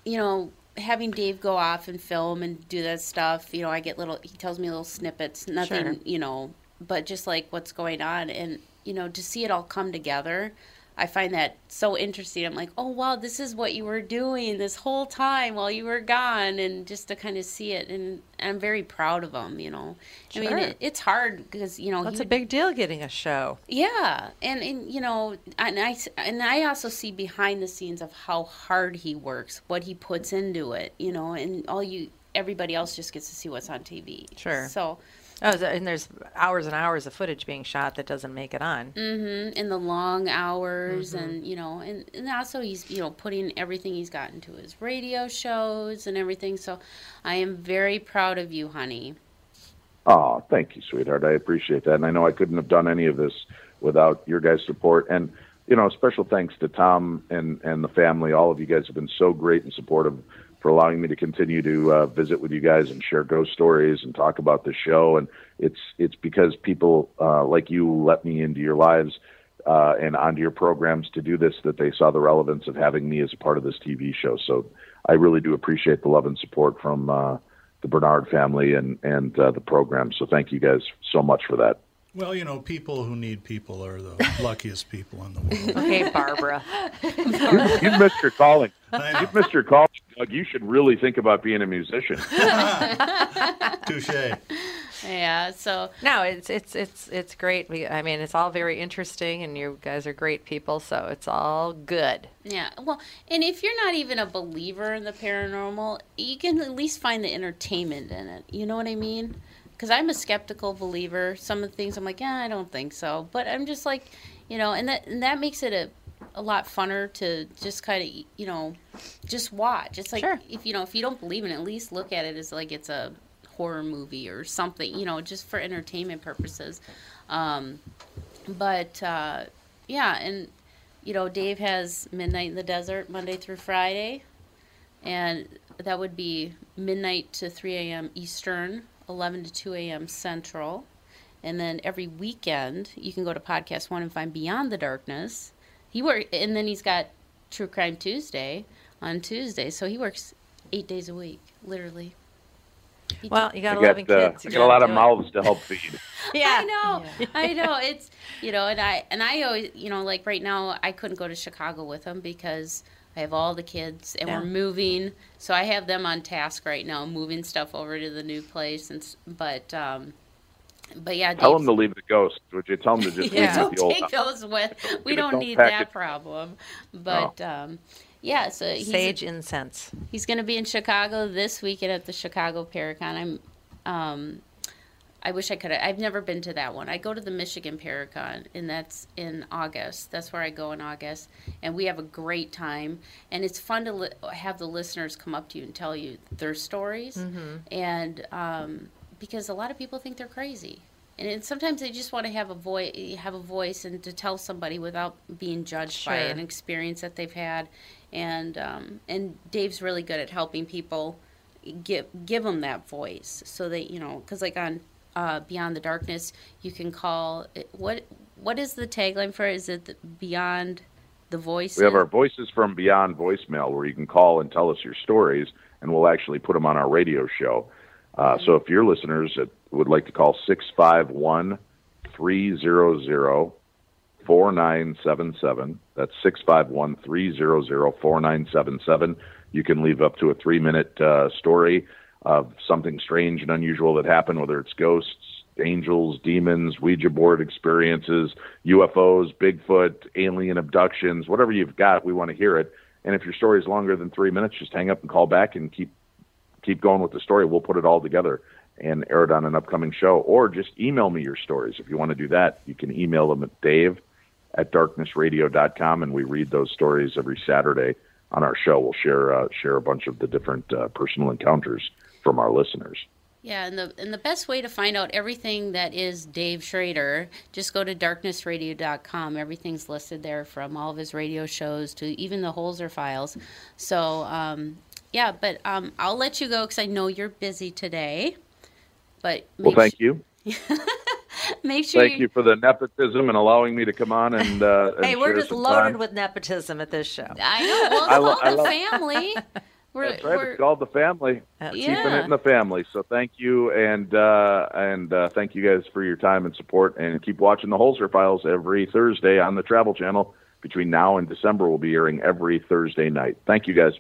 you know, having Dave go off and film and do that stuff. You know, I get little. He tells me little snippets. Nothing, Sure. you know, but just like what's going on, and you know, to see it all come together. I find that so interesting. I'm like, oh wow, this is what you were doing this whole time while you were gone, and just to kind of see it, and I'm very proud of him. You know, I mean, it, it's hard because you know That's a big deal getting a show. yeah, and and you know, and I and I also see behind the scenes of how hard he works, what he puts into it, you know, and all you everybody else just gets to see what's on TV. Sure. So, Oh, and there's hours and hours of footage being shot that doesn't make it on. Mm-hmm. in the long hours, Mm-hmm. and you know, and, and also he's you know putting everything he's got into his radio shows and everything. So, I am very proud of you, honey. Oh, thank you, sweetheart. I appreciate that. And I know I couldn't have done any of this without your guys' support. And, you know, special thanks to Tom and, and the family. All of you guys have been so great and supportive for allowing me to continue to uh, visit with you guys and share ghost stories and talk about the show. And it's, it's because people uh, like you let me into your lives uh, and onto your programs to do this that they saw the relevance of having me as a part of this TV show. So I really do appreciate the love and support from uh, the Barnard family and and uh, the program. So thank you guys so much for that. Well, you know, people who need people are the luckiest people in the world. Okay, Barbara. You've missed your calling. You've missed your calling, Doug. You should really think about being a musician. Touche. Yeah. So No, it's it's it's it's great. We, I mean, it's all very interesting, and you guys are great people, so it's all good. Yeah, well, and if you're not even a believer in the paranormal, you can at least find the entertainment in it. You know what I mean? Because I'm a skeptical believer. Some of the things I'm like, yeah, I don't think so. But I'm just like, you know, and that and that makes it a a lot funner to just kind of you know just watch. It's like Sure. if you know if you don't believe in it, at least look at it as like it's a horror movie or something. You know, just for entertainment purposes. Um, but uh, yeah, and you know, Dave has Midnight in the Desert Monday through Friday, and that would be midnight to 3 a.m. Eastern, 11 to 2 a.m. Central. And then every weekend, you can go to Podcast One and find Beyond the Darkness. He work, and then he's got True Crime Tuesday on Tuesday, so he works eight days a week, literally. Well, you got I 11 got, uh, kids. You got a lot of it. mouths to help feed. Yeah. I know, I know. It's you know, and I and I always, you know, like right now, I couldn't go to Chicago with them because I have all the kids and Yeah. we're moving, so I have them on task right now, moving stuff over to the new place. And but, um, but yeah, Tell Dave's- them to leave the ghost. Would you tell them to just Yeah. leave don't with the old take those with. We don't don't need pack that it. problem. But um, yeah, so he's, Sage incense. He's going to be in Chicago this weekend at the Chicago Paracon. I'm, um, I wish I could. I've never been to that one. I go to the Michigan Paracon, and that's in August. That's where I go in August, and we have a great time. And it's fun to li- have the listeners come up to you and tell you their stories, and um, because a lot of people think they're crazy. And it, sometimes they just want to have a voice, have a voice, and to tell somebody without being judged by an experience that they've had. And um, and Dave's really good at helping people give give them that voice, so that you know, because like on uh, Beyond the Darkness, you can call it, what what is the tagline for? it? Is it the Beyond the Voice? We have our Voices from Beyond voicemail where you can call and tell us your stories, and we'll actually put them on our radio show. Uh, so if your listeners would like to call 651 300 4977, that's 651 300 4977. You can leave up to a three minute uh, story of something strange and unusual that happened, whether it's ghosts, angels, demons, Ouija board experiences, UFOs, Bigfoot, alien abductions, whatever you've got, we want to hear it. And if your story is longer than three minutes, just hang up and call back and keep keep going with the story. We'll put it all together and air it on an upcoming show. Or just email me your stories. If you want to do that, you can email them at dave at darknessradio.com, and we read those stories every Saturday on our show. We'll share uh, share a bunch of the different uh, personal encounters from our listeners. Yeah, and the and the best way to find out everything that is Dave Schrader, just go to darknessradio.com. Everything's listed there from all of his radio shows to even the Holzer files. So, um, yeah, but um, I'll let you go because I know you're busy today. But Well, thank su- you. Make sure Thank you for the nepotism and allowing me to come on and. Uh, and Hey, we're just loaded time. with nepotism at this show. I know. Well, it's I lo- I the love- family. We're, That's right. we're It's called the family. That's Keeping Yeah. it in the family. So thank you, and uh, and uh, thank you guys for your time and support. And keep watching the Holzer Files every Thursday on the Travel Channel. Between now and December, we'll be airing every Thursday night. Thank you, guys.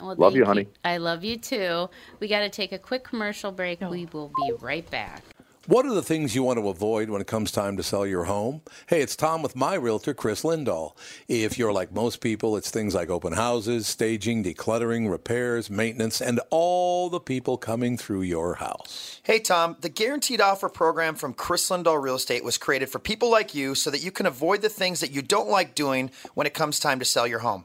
Well, love thank you, honey. I love you too. We got to take a quick commercial break. We will be right back. What are the things you want to avoid when it comes time to sell your home? Hey, it's Tom with my realtor, Chris Lindahl. If you're like most people, it's things like open houses, staging, decluttering, repairs, maintenance, and all the people coming through your house. Hey, Tom, the Guaranteed Offer program from Chris Lindahl Real Estate was created for people like you so that you can avoid the things that you don't like doing when it comes time to sell your home.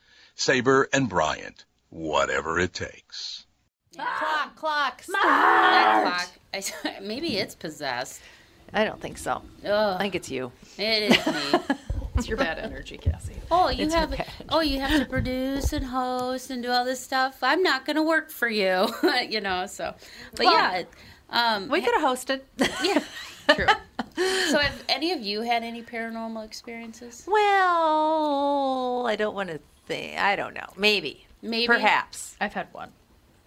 Sabre and Bryant, whatever it takes. Clock, clock, That clock, I, maybe it's possessed. I don't think so. I think it's you. it is me. It's your bad energy, Cassie. Oh, you It's have oh, you have to produce and host and do all this stuff. I'm not going to work for you, you know. So, but Well, yeah, um, We could have hosted. yeah. True. So, have any of you had any paranormal experiences? well, I don't want to think. I don't know. Maybe. Maybe. Perhaps. I've had one.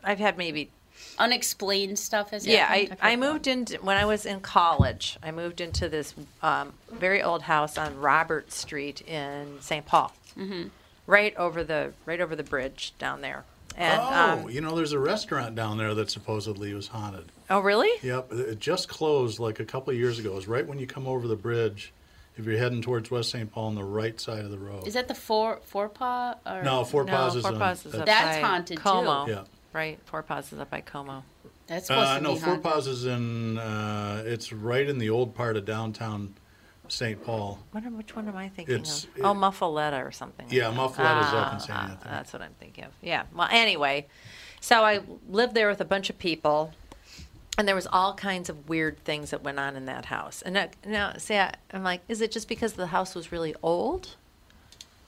I've had maybe unexplained stuff has Yeah, I. I moved into when I was in college. I moved into this um, very old house on Robert Street in St. Paul, mm-hmm. right over the right over the bridge down there. And oh, um, you know, there's a restaurant down there that supposedly was haunted. oh, really? Yep, it just closed like a couple of years ago. It was right when you come over the bridge. If you're heading towards West St. Paul on the right side of the road. Is that the four four paw or No, Forepaugh's is Four on- Paws is that's- up That's by haunted, too. Yeah. Right, Forepaugh's is up by Como. That's supposed Uh, to no, be Four haunted. Paws is in. Uh, it's right in the old part of downtown St. Paul. What, am- which one am I thinking It's- of? oh, Muffuletta or something. Yeah, like that. Muffalette's up in Ah, St. ah, Anthony. That's what I'm thinking of. Yeah. Well, anyway, so I lived there with a bunch of people, and there was all kinds of weird things that went on in that house. And I, now, see, I, I'm like, is it just because the house was really old?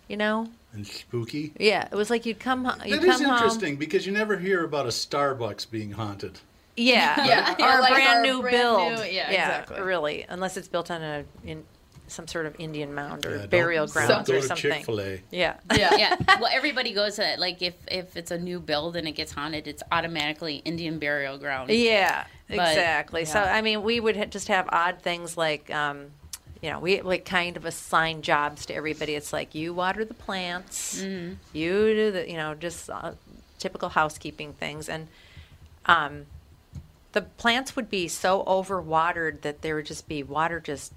You know? And spooky. Yeah, it was like you'd come, ho- you'd That is come home. interesting because you never hear about a Starbucks being haunted. Yeah, Yeah, or yeah, a like brand our new brand build. new- yeah, exactly. really, unless it's built on a in some sort of Indian mound or Yeah, burial don't grounds go or to something. Chick-fil-A. Yeah, Yeah. yeah. Well, everybody goes to like if if it's a new build and it gets haunted, it's automatically Indian burial ground. Yeah, But- exactly. So. I mean, we would ha- just have odd things like, um, you know, we like kind of assign jobs to everybody. It's like you water the plants, Mm-hmm. you do the, you know, just uh, typical housekeeping things, and um, the plants would be so overwatered that there would just be water just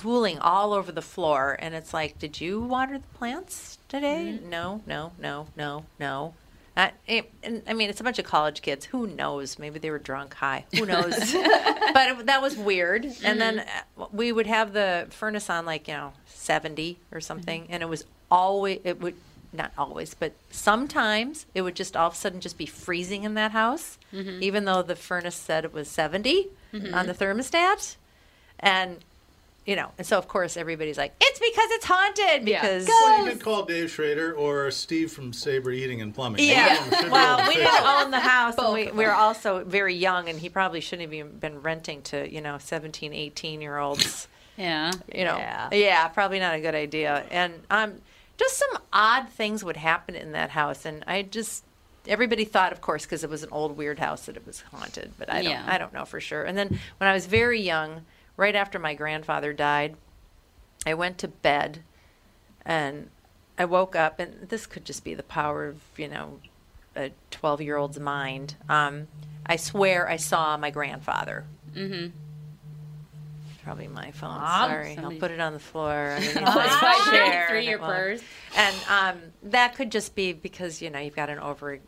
pooling all over the floor and it's like did you water the plants today no no no no no uh, it, and, I mean, it's a bunch of college kids. Who knows? Maybe they were drunk, high. Who knows? but it, that was weird. And then uh, we would have the furnace on like you know seventy or something, and it was always it would not always, but sometimes it would just all of a sudden just be freezing in that house, even though the furnace said it was 70 on the thermostat, and you know, and so of course everybody's like, it's because it's haunted Yeah. because Well, you could call Dave Schrader or Steve from Sabre Eating and Plumbing. One of them should be Yeah. able Well, to we didn't own the house, and we, of we were also very young, and he probably shouldn't have even been renting to, you know, 17, 18 year olds. Yeah. You know, Yeah. yeah. probably not a good idea. And um, just some odd things would happen in that house, and I just everybody thought, of course, because it was an old weird house, that it was haunted, but I don't, Yeah. I don't know for sure. And then when I was very young, right after my grandfather died, I went to bed, and I woke up, and this could just be the power of you know a 12 year old's mind. Um, I swear I saw my grandfather. Mm-hmm. Probably my phone. Mom? Sorry, Somebody- I'll put it on the floor. underneath Oh, my it's probably chair, through your purse. And um, that could just be because you know you've got an over,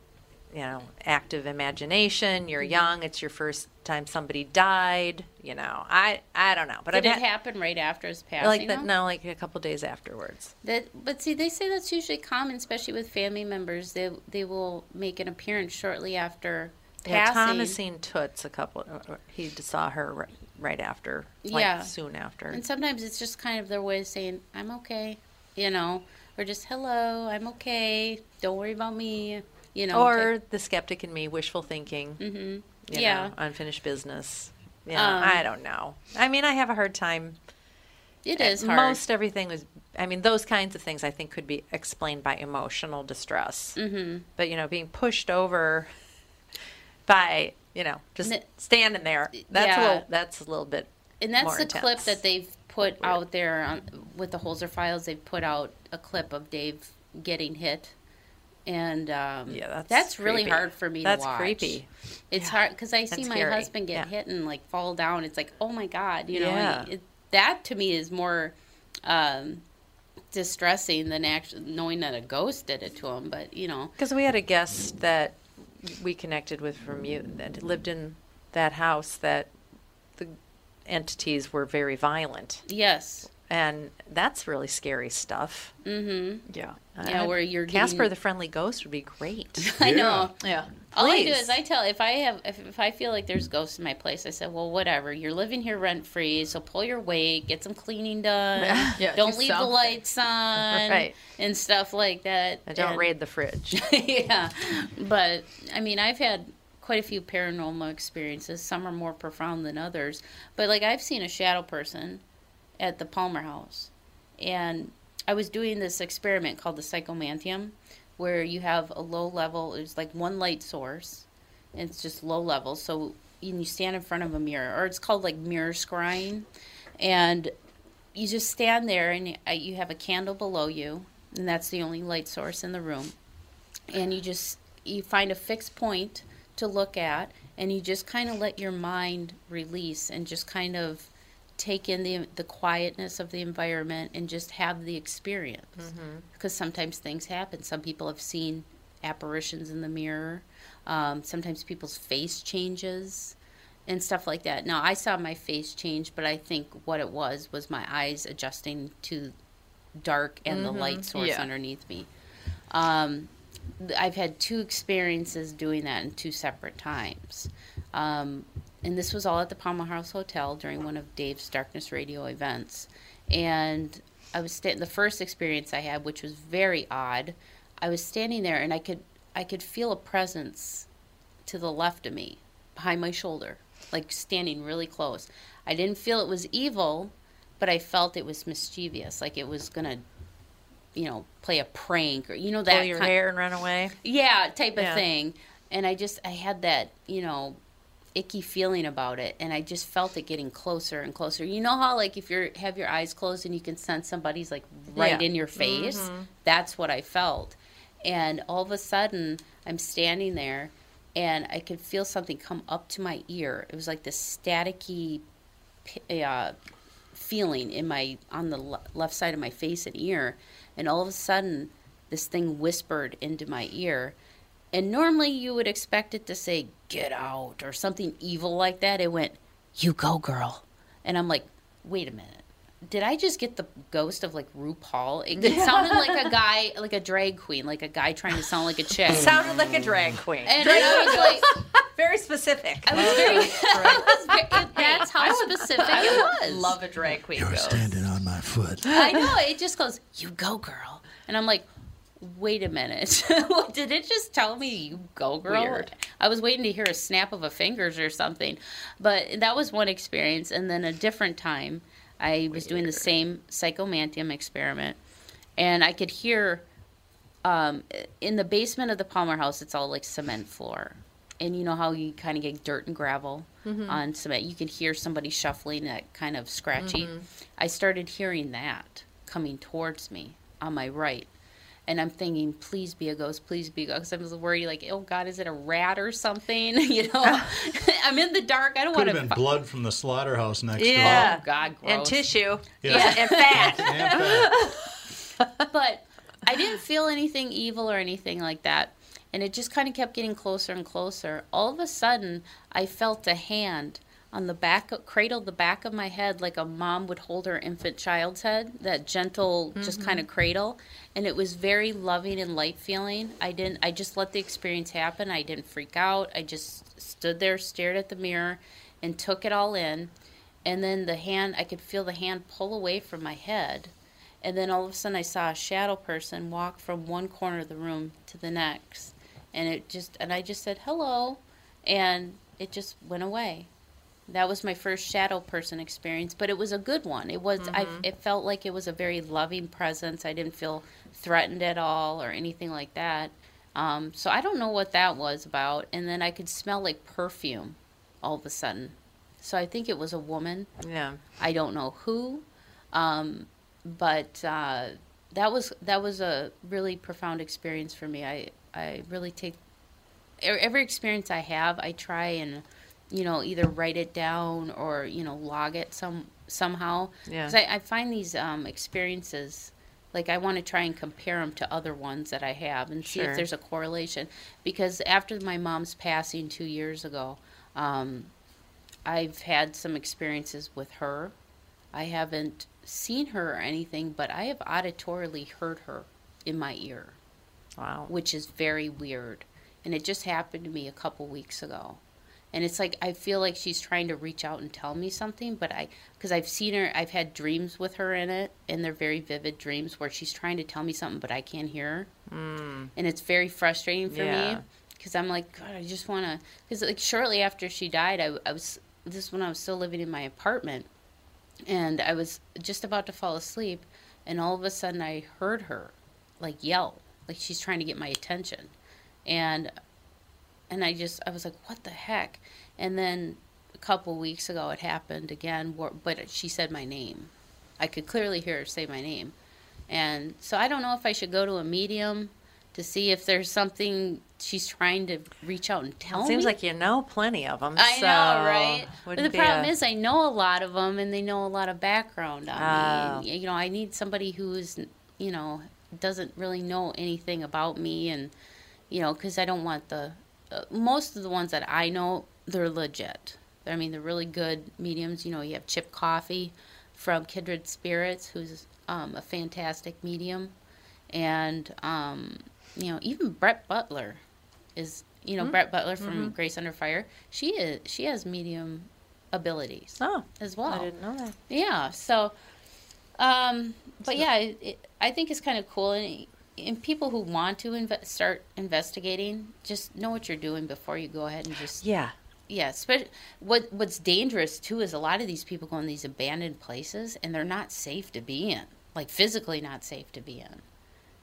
you know, active imagination. You're Mm-hmm. young. It's your first time somebody died. You know, I I don't know, but Did I've it had- happen right after his passing? like that. No, like a couple days afterwards. That, but see, they say that's usually common, especially with family members. They they will make an appearance shortly after Yeah, passing. Tom has seen Toots a couple. uh, uh, He saw her right, right after, like Yeah. soon after. And sometimes it's just kind of their way of saying, "I'm okay," you know, or just "Hello, I'm okay. Don't worry about me," you know. or the skeptic in me, wishful thinking. hmm you Yeah. know, unfinished business. Yeah, Um, I don't know. I mean, I have a hard time. it is hard. Most everything was. I mean, those kinds of things I think could be explained by emotional distress. hmm But you know, being pushed over by you know just N- standing there. That's a little. That's a little bit. And that's the clip that they've put out there on, with the Holzer files. They've put out a clip of Dave getting hit, and um, Yeah, that's that's really hard for me That's to watch. creepy. It's Yeah. hard because I see my scary. husband get Yeah. hit and like fall down. It's like, oh my god, you know. Yeah. It, that to me is more um, distressing than actually knowing that a ghost did it to him. But you know, Because we had a guest that we connected with from you that lived in that house that the entities were very violent. yes, And that's really scary stuff. mm-hmm. Yeah. Uh, yeah, I- where you're Casper getting- the Friendly Ghost would be great. I Yeah. know. Yeah. All I do is I tell if I have if, if I feel like there's ghosts in my place, I said, well, whatever. You're living here rent free, so pull your weight, get some cleaning done. Yeah, don't do leave the lights on, Right. and stuff like that. And don't And- raid the fridge. yeah, but I mean, I've had quite a few paranormal experiences. Some are more profound than others. But like, I've seen a shadow person at the Palmer House, and I was doing this experiment called the psychomanteum, where you have a low level. It's like one light source, and it's just low level. So you stand in front of a mirror, or it's called like mirror scrying, and you just stand there and you have a candle below you, and that's the only light source in the room, and you just you find a fixed point to look at, and you just kind of let your mind release and just kind of take in the the quietness of the environment and just have the experience Mm-hmm. because sometimes things happen some people have seen apparitions in the mirror um, sometimes people's face changes and stuff like that now i saw my face change but i think what it was was my eyes adjusting to dark and the light source Yeah. underneath me um, I've had two experiences doing that in two separate times. Um, and this was all at the Palmer House Hotel during one of Dave's Darkness Radio events. And I was sta- the first experience I had, which was very odd. I was standing there and I could I could feel a presence to the left of me, behind my shoulder, like standing really close. I didn't feel it was evil, but I felt it was mischievous, like it was gonna, you know, play a prank or you know that Pull your hair and run away. yeah, type of Yeah. thing. And I just I had that, you know, icky feeling about it and I just felt it getting closer and closer. You know how like if you have your eyes closed and you can sense somebody's like right Yeah. in your face? That's what I felt. And all of a sudden, I'm standing there and I could feel something come up to my ear. It was like this staticky uh, feeling in my on the le- left side of my face and ear and all of a sudden this thing whispered into my ear and normally you would expect it to say get out or something evil like that it went you go girl and i'm like wait a minute did i just get the ghost of like rupaul it, it sounded like a guy like a drag queen like a guy trying to sound like a chick Sounded like a drag queen. and i was like Very specific. i was very, I was very that's how specific it was Love a drag queen You're ghost. standing on my foot. I know. It just goes, you go, girl. And I'm like, wait a minute. Did it just tell me you go, girl? Weird. I was waiting to hear a snap of a fingers or something. But that was one experience. And then a different time, I was doing the same psychomanteum experiment. And I could hear um, in the basement of the Palmer house, it's all like cement floor. And you know how you kind of get dirt and gravel on cement? You can hear somebody shuffling that kind of scratchy. I started hearing that coming towards me on my right. And I'm thinking, please be a ghost, please be a ghost. I was worried, like, oh God, is it a rat or something? You know, I'm in the dark. I don't want to. Could want have to. been blood from the slaughterhouse next Yeah. Oh God, gross. and tissue. Yeah. and fat. And fat. but I didn't feel anything evil or anything like that. And it just kind of kept getting closer and closer. All of a sudden, I felt a hand on the back, cradled the back of my head like a mom would hold her infant child's head, that gentle, just kind of mm-hmm. cradle. And it was very loving and light feeling. I didn't, I just let the experience happen. I didn't freak out. I just stood there, stared at the mirror, and took it all in. And then the hand, I could feel the hand pull away from my head. And then all of a sudden, I saw a shadow person walk from one corner of the room to the next. And it just, and I just said, hello. And it just went away. That was my first shadow person experience, but it was a good one. It was, I, it felt like it was a very loving presence. I didn't feel threatened at all or anything like that. Um, so I don't know what that was about. And then I could smell like perfume all of a sudden. So I think it was a woman. Yeah. I don't know who, um, but uh, that was that was a really profound experience for me. I I really take every experience I have. I try and you know either write it down or you know log it some somehow. Yeah. 'Cause I, I find these um, experiences like I want to try and compare them to other ones that I have and see Sure. if there's a correlation. Because after my mom's passing two years ago. Um, I've had some experiences with her. I haven't seen her or anything, but I have auditorily heard her in my ear, Wow. which is very weird. And it just happened to me a couple weeks ago. And it's like I feel like she's trying to reach out and tell me something, but I because I've seen her, I've had dreams with her in it, and they're very vivid dreams where she's trying to tell me something, but I can't hear her, mm. and it's very frustrating for Yeah. me because I'm like, God, I just want to. Because like shortly after she died, I, I was this is when I was still living in my apartment, and I was just about to fall asleep, and all of a sudden I heard her, like yell, like she's trying to get my attention, and and I just I was like, what the heck? And then a couple weeks ago, it happened again. But she said my name. I could clearly hear her say my name, and so I don't know if I should go to a medium to see if there's something she's trying to reach out and tell It me. seems like you know plenty of them. I so know, right? But the problem a- is, I know a lot of them, and they know a lot of background on Oh. me. And, you know, I need somebody who's, you know, doesn't really know anything about me, and you know, because I don't want the most of the ones that I know, they're legit. I mean, they're really good mediums. You know, you have Chip Coffey from Kindred Spirits, who's um, a fantastic medium, and um, you know, even Brett Butler is you know Mm. Brett Butler from Mhm. Grace Under Fire. She is she has medium abilities. Oh, as well. I didn't know that. Yeah. So, um, but yeah, it, it, I think it's kind of cool, and, and people who want to inve- start investigating, just know what you're doing before you go ahead and just Yeah. yeah. Especially what what's dangerous too is a lot of these people go in these abandoned places, and they're not safe to be in, like physically not safe to be in.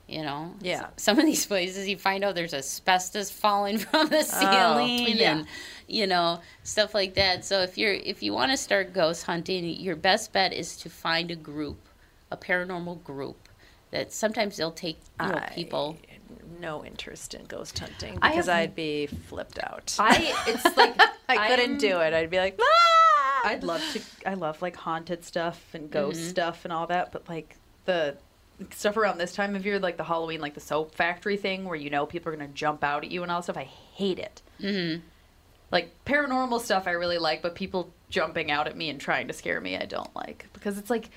You know, Yeah. Some of these places you find out there's asbestos falling from the oh, ceiling, yeah. and you know stuff like that. So if you're if you want to start ghost hunting, your best bet is to find a group, a paranormal group. That sometimes they'll take you know, I- people. No interest in ghost hunting because have- I'd be flipped out. I it's like I couldn't I'm- do it. I'd be like, ah! I'd love to. I love like haunted stuff and ghost Mhm. stuff and all that, but like the stuff around this time of year, like the Halloween, like the soap factory thing, where you know people are gonna jump out at you and all that stuff. I hate it. hmm Like paranormal stuff, I really like, but people jumping out at me and trying to scare me, I don't like because it's like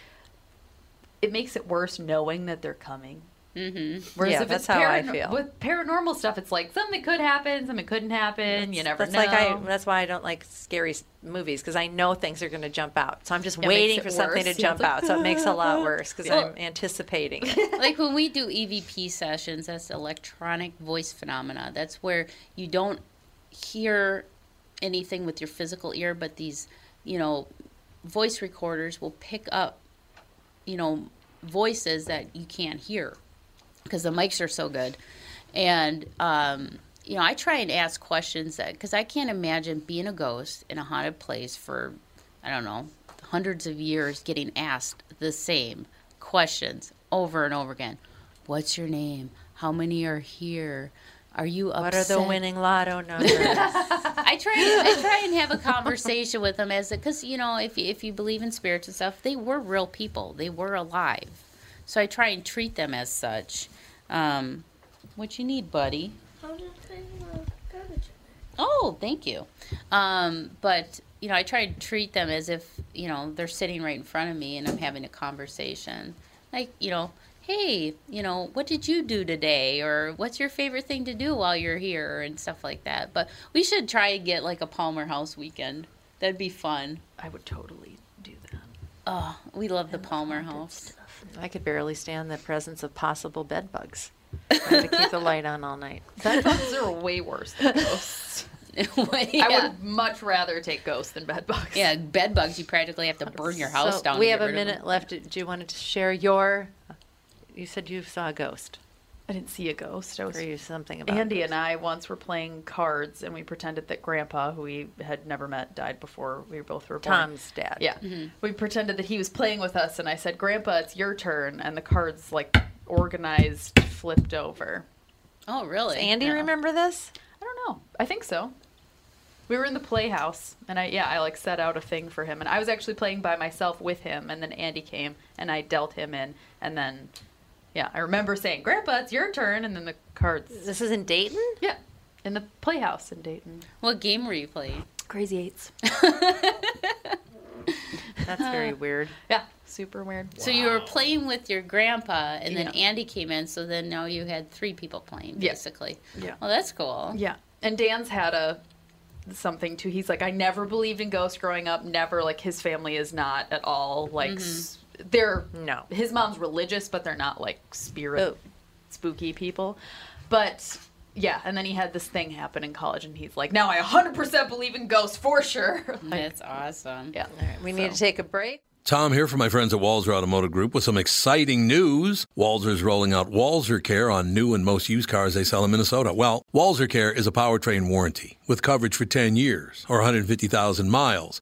it makes it worse knowing that they're coming. hmm Whereas Yeah, if that's it's how I feel. With paranormal stuff, it's like something could happen, something couldn't happen. you never that's know. like I. That's why I don't like scary movies because I know things are going to jump out. So I'm just It waiting it for something to Yeah, jump like, out. So it makes it a lot worse because Well- I'm anticipating it. like when we do EVP sessions, that's electronic voice phenomena. That's where you don't hear anything with your physical ear, but these, you know, voice recorders will pick up, you know, voices that you can't hear because the mics are so good. And, um, you know, I try and ask questions that, because I can't imagine being a ghost in a haunted place for, I don't know, hundreds of years getting asked the same questions over and over again. What's your name? How many are here? Are you upset? what are the winning lotto numbers? I try. I try and have a conversation with them as because you know if you, if you believe in spirits and stuff, they were real people. They were alive, so I try and treat them as such. Um, what you need, buddy? Oh, thank you. Um, but you know, I try to treat them as if you know they're sitting right in front of me and I'm having a conversation. Like you know, hey, you know, what did you do today, or what's your favorite thing to do while you're here, and stuff like that. But we should try and get like a Palmer House weekend. That'd be fun. I would totally do that. Oh, we love the Palmer House. I could barely stand the presence of possible bed bugs. I had to keep the light on all night. Bed bugs are way worse than ghosts. I yeah. would much rather take ghosts than bed bugs. yeah, bed bugs. You practically have to burn your house So down. We have a rid of them. minute left. Do you want to share your? You said you saw a ghost. I didn't see a ghost. I was Or you something about Andy and I once were playing cards, and we pretended that Grandpa, who we had never met, died before we both were born. Tom's dad. Yeah, mm-hmm. we pretended that he was playing with us, and I said, "Grandpa, it's your turn," and the cards like organized, flipped over. Oh, really? Does Andy Yeah. remember this? I don't know. I think so. We were in the playhouse, and I yeah, I like set out a thing for him, and I was actually playing by myself with him, and then Andy came, and I dealt him in, and then yeah, I remember saying, "Grandpa, it's your turn," and then the cards. This is in Dayton. Yeah, in the playhouse in Dayton. What game were you playing? Crazy Eights. That's very weird. Yeah, super weird. So you were playing with your grandpa, and then Yeah. Andy came in. So then now you had three people playing, Yeah. basically. Yeah. Well, that's cool. Yeah, and Dan's had a something too. He's like, I never believed in ghosts growing up. Never like his family is not at all like mm-hmm. s- they're No. His mom's religious, but they're not like spirit Oh. spooky people. But yeah, and then he had this thing happen in college, and he's like, now I 100% believe in ghosts for sure. Like, That's awesome. yeah. All right, we need So- to take a break. Tom here from my friends at Walser Automotive Group with some exciting news. Walser's rolling out Walser Care on new and most used cars they sell in Minnesota. Well, Walser Care is a powertrain warranty with coverage for 10 years or 150,000 miles.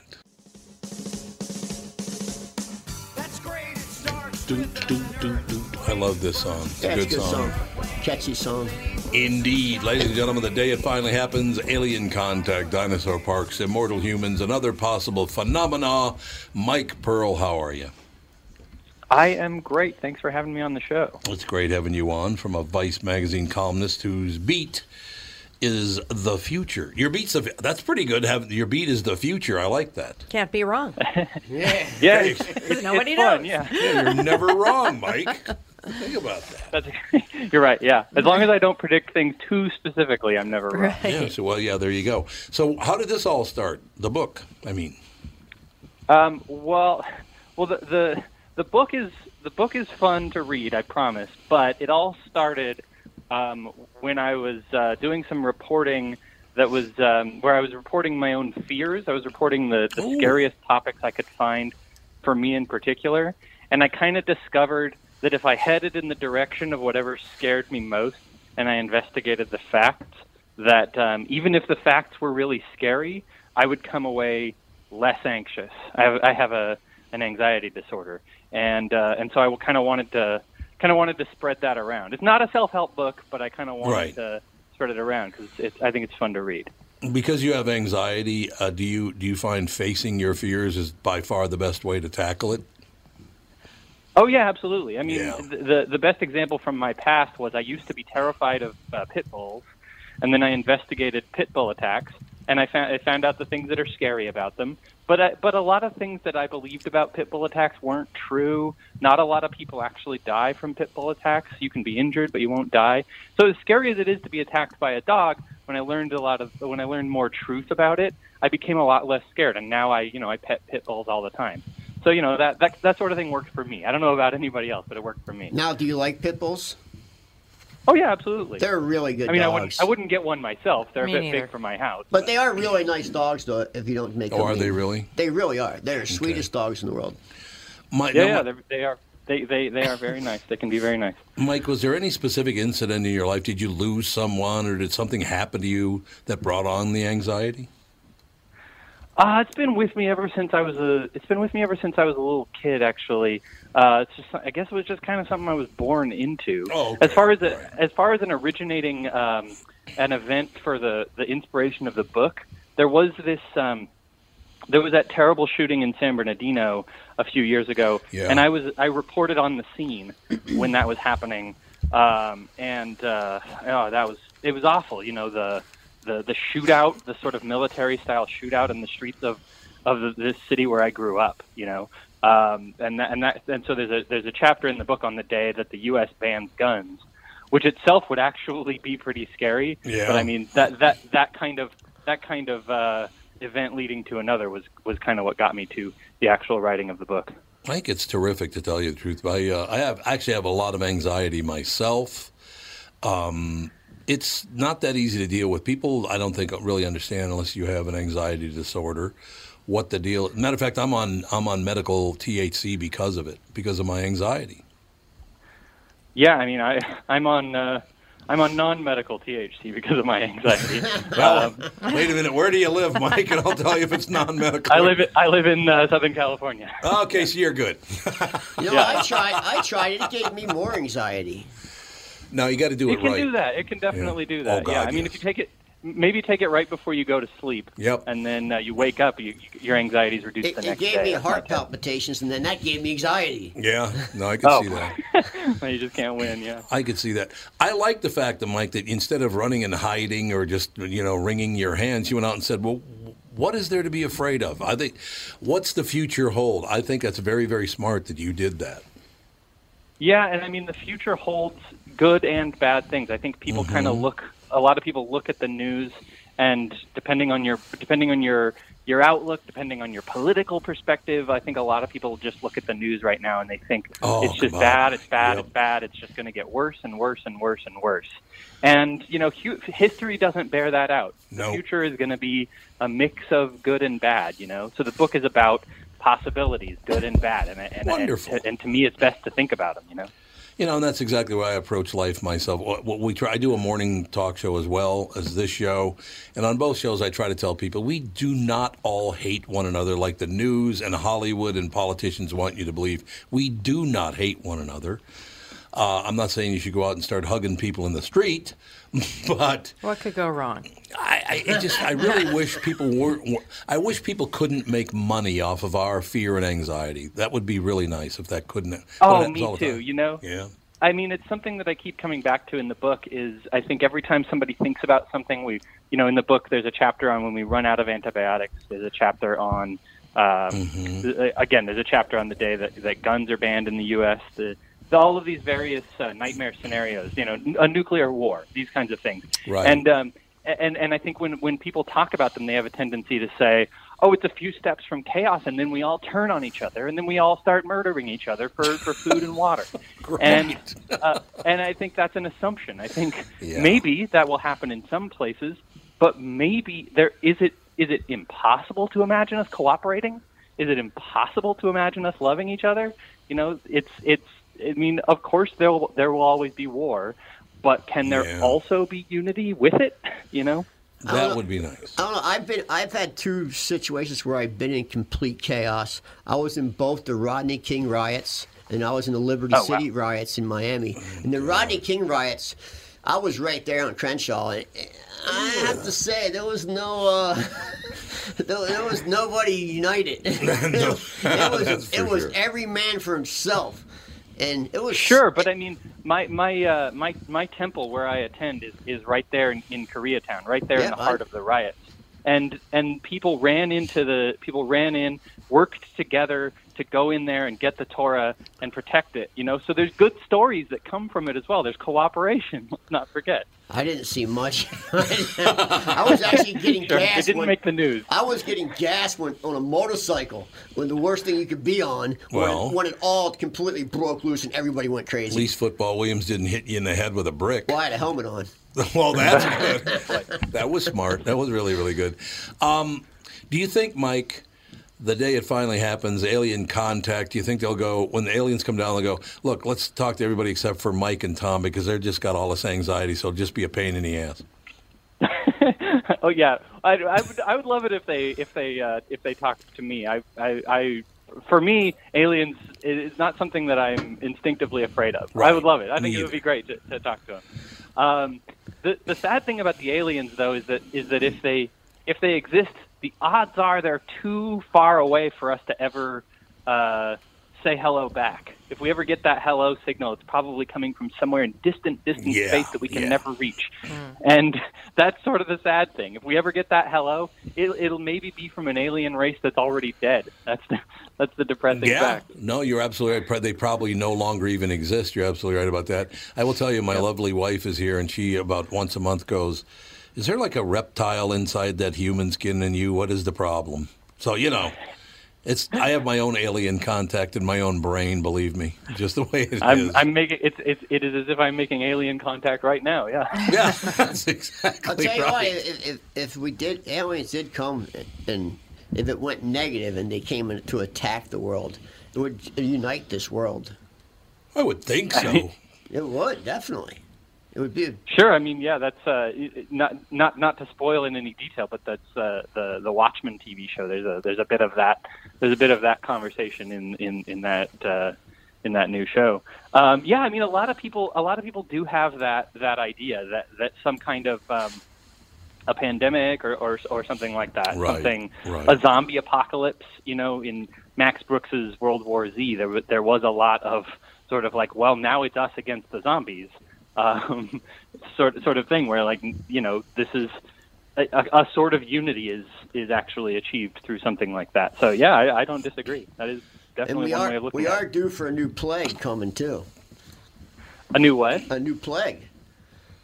I love this song. It's a That's good, song. Catchy song. Indeed. Ladies and gentlemen, the day it finally happens alien contact, dinosaur parks, immortal humans, and other possible phenomena. Mike Pearl, how are you? I am great. Thanks for having me on the show. It's great having you on from a Vice magazine columnist whose beat is the future. Your beat's the, that's pretty good. Have your beat is the future. I like that. Can't be wrong. Yeah. Yeah, it's, it's, Nobody it's fun. Yeah, Yeah, you're never wrong, Mike. Think about that. That's, you're right. Yeah, as long as I don't predict things too specifically, I'm never wrong. Yeah. So well, yeah. There you go. So how did this all start? The book. I mean. Um, well, well, the, the the book is the book is fun to read. I promise. But it all started um, when I was uh, doing some reporting that was um, where I was reporting my own fears. I was reporting the, the Ooh. scariest topics I could find for me in particular, and I kind of discovered that if I headed in the direction of whatever scared me most, and I investigated the facts, that um, even if the facts were really scary, I would come away less anxious. I have, I have a an anxiety disorder, and uh, and so I kind of wanted to kind of wanted to spread that around. It's not a self help book, but I kind of wanted Right. to spread it around because I think it's fun to read. Because you have anxiety, uh, do you do you find facing your fears is by far the best way to tackle it? Oh yeah, absolutely. I mean, Yeah. the the best example from my past was I used to be terrified of uh, pit bulls, and then I investigated pit bull attacks, and I found I found out the things that are scary about them. But I, but a lot of things that I believed about pit bull attacks weren't true. Not a lot of people actually die from pit bull attacks. You can be injured, but you won't die. So as scary as it is to be attacked by a dog, when I learned a lot of when I learned more truth about it, I became a lot less scared, and now I you know I pet pit bulls all the time. So you know that that that sort of thing worked for me. I don't know about anybody else, but it worked for me. Now, do you like pit bulls? Oh yeah, absolutely. They're really good I mean, I wouldn't I wouldn't get one myself. They're Me a bit neither. big for my house. But they are really nice dogs, though. If you don't make Oh, them are they really? They really are. They're the sweetest dogs in the world. My, yeah, now, yeah, they are. They, they they are very nice. They can be very nice. Mike, was there any specific incident in your life? Did you lose someone, or did something happen to you that brought on the anxiety? Uh, it's been with me ever since I was a. It's been with me ever since I was a little kid. Actually, uh, it's just. I guess it was just kind of something I was born into. Oh, okay. As far as a, as far as an originating um, an event for the the inspiration of the book, there was this. Um, there was that terrible shooting in San Bernardino a few years ago, Yeah. and I was I reported on the scene when that was happening, um, and uh, oh, that was it was awful. You know the the the shootout, the sort of military style shootout in the streets of of the, this city where I grew up. You know, um, and that, and that and so there's a there's a chapter in the book on the day that the U.S. bans guns, which itself would actually be pretty scary. Yeah. But I mean that that that kind of that kind of uh, event leading to another was was kind of what got me to the actual writing of the book. I think it's terrific to tell you the truth. I uh, I have actually have a lot of anxiety myself. Um, it's not that easy to deal with. People, I don't think really understand unless you have an anxiety disorder. What the deal? Matter of fact, I'm on I'm on medical THC because of it, because of my anxiety. Yeah, I mean, I I'm on uh, I'm on non-medical THC because of my anxiety. Well, Um, wait a minute. Where do you live, Mike? And I'll tell you if it's non-medical. I live in, I live in uh, Southern California. Okay, so you're good. You know, Yeah. I tried. I tried it. It gave me more anxiety. No, you got to do it it, can right. do that. It can definitely do Oh, that. yeah, God, I mean, if you take it, maybe take it right before you go to sleep. Yep. And then uh, you wake up, you, your anxiety is reduced It, the it gave day. me That's heart palpitations, and then that gave me anxiety. Yeah, no, I can Oh. see that. bad. you just can't win. Yeah. I could see that. I like the fact that Mike that instead of running and hiding or just you know wringing your hands, you went out and said, "Well, what is there to be afraid of?" I think, what's the future hold? I think that's very very smart that you did that. Yeah, and I mean the future holds good and bad things. I think people kind of look. A lot of people look at the news, and depending on your depending on your your outlook, depending on your political perspective, I think a lot of people just look at the news right now and they think Oh, it's just bad, it's bad, Yep. it's bad. It's just going to get worse and worse and worse and worse. And you know, hu- history doesn't bear that out. No. The future is going to be a mix of good and bad. You know, so the book is about possibilities, good and bad, and and, and, and to me, it's best to think about them. You know. You know, and that's exactly why I approach life myself. What we try, I do a morning talk show as well as this show, and on both shows, I try to tell people we do not all hate one another like the news and Hollywood and politicians want you to believe. We do not hate one another. Uh, I'm not saying you should go out and start hugging people in the street, but What could go wrong? I, I just I really wish people weren't. I wish people couldn't make money off of our fear and anxiety. That would be really nice if that couldn't. Oh, me too. time. You know. Yeah. I mean, it's something that I keep coming back to in the book. Is I think every time somebody thinks about something, we, you know, in the book there's a chapter on when we run out of antibiotics. There's a chapter on, um, th- again, there's a chapter on the day that, that guns are banned in the U.S. The, the all of these various uh, nightmare scenarios, you know, n- a nuclear war, these kinds of things. Right. And um, and and I think when when people talk about them, they have a tendency to say, "Oh, it's a few steps from chaos," and then we all turn on each other, and then we all start murdering each other for, for food and water. And uh, and I think that's an assumption. I think Yeah. maybe that will happen in some places, but maybe there is it is it impossible to imagine us cooperating? Is it impossible to imagine us loving each other? You know, it's it's. I mean, of course there will, there will always be war, but can there Yeah. also be unity with it? You know. That would be nice. I don't know. I've been. I've had two situations where I've been in complete chaos. I was in both the Rodney King riots, and I was in the Liberty Oh, wow. City riots in Miami. In the Rodney King riots, I was right there on Crenshaw. And I have to say, there was no. Uh, there, there was nobody united. it was. It was sure. every man for himself, and it was Sure, but I mean, my my uh, my my temple where I attend is, is right there in, in Koreatown, right there Yeah, in the I- heart of the riots, and and people ran into the people ran in, worked together to go in there and get the Torah and protect it. You know, so there's good stories that come from it as well. There's cooperation. Let's not forget. I didn't see much. I was actually getting Sure, gas. it didn't when- make the news. I was getting gas when, on a motorcycle when the worst thing you could be on when, Well. when it all completely broke loose and everybody went crazy. At crazy. least football Williams didn't hit you in the head with a brick. Well, I had a helmet on. well, that's good. that was smart. That was really, really good. Um, do you think, Mike, the day it finally happens, alien contact, you think they'll go, when the aliens come down, they'll go, look, let's talk to everybody except for Mike and Tom because they've just got all this anxiety, so it'll just be a pain in the ass. oh yeah, I, I would I would love it if they if they uh, if they talked to me. I, I I for me, aliens is not something that I'm instinctively afraid of. I would love it. I think it would be great to, to talk to them. Um, the the sad thing about the aliens though is that is that if they if they exist, the odds are they're too far away for us to ever uh, say hello back. If we ever get that hello signal, it's probably coming from somewhere in distant, distant Yeah, space that we can yeah. never reach. And that's sort of the sad thing. If we ever get that hello, it, it'll maybe be from an alien race that's already dead. That's the, that's the depressing Yeah, fact. no, you're absolutely right. They probably no longer even exist. You're absolutely right about that. I will tell you, my lovely wife is here, and she about once a month goes, is there like a reptile inside that human skin in you? What is the problem? So you know, it's I have my own alien contact in my own brain. Believe me, just the way it is. I'm, I'm making it's, it's it is as if I'm making alien contact right now. Yeah. Yeah, that's exactly I'll tell you right. what, if, if, if we did, aliens did come and if it went negative and they came in to attack the world, it would unite this world. I would think so. It would, definitely. It would be. Sure. I mean, yeah, that's uh, not not not to spoil in any detail, but that's uh, the the Watchmen TV show. There's a there's a bit of that there's a bit of that conversation in in in that uh, in that new show. Um, yeah, I mean, a lot of people a lot of people do have that that idea that that some kind of um, a pandemic or, or or something like that, Right, something right. a zombie apocalypse. You know, in Max Brooks's World War Z, there there was a lot of sort of like, well, now it's us against the zombies, um, sort sort of thing where like you know this is a, a, a sort of unity is is actually achieved through something like that. So yeah, I, I don't disagree. That is definitely one way are of looking at it. we at are it. due for a new plague coming too. A new what? A new plague.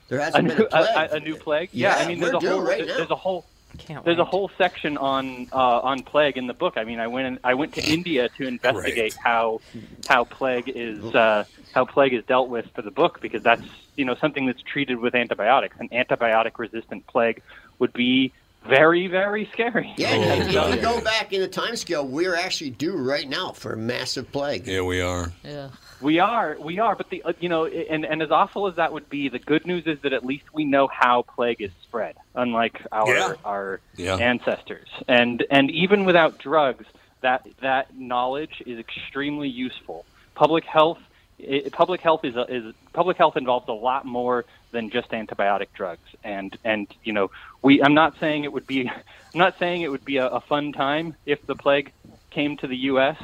There A hasn't new, been a plague. a, a new plague? Yeah, Yeah, I mean, there's a whole right there's now. a whole Can't there's a whole section on uh, on plague in the book. I mean, I went in, I went to India to investigate how how plague is uh, how plague is dealt with for the book because that's you know something that's treated with antibiotics. An antibiotic resistant plague would be very very scary. Yeah, Oh, if you go back in the time scale, we're actually due right now for a massive plague. Yeah, we are. Yeah. We are, we are, but the uh, you know, and and as awful as that would be, the good news is that at least we know how plague is spread, unlike our Yeah. our Yeah. ancestors. And and even without drugs, that that knowledge is extremely useful. Public health, i public health is a, is public health involves a lot more than just antibiotic drugs. And and you know, we I'm not saying it would be, I'm not saying it would be a, a fun time if the plague came to the U.S.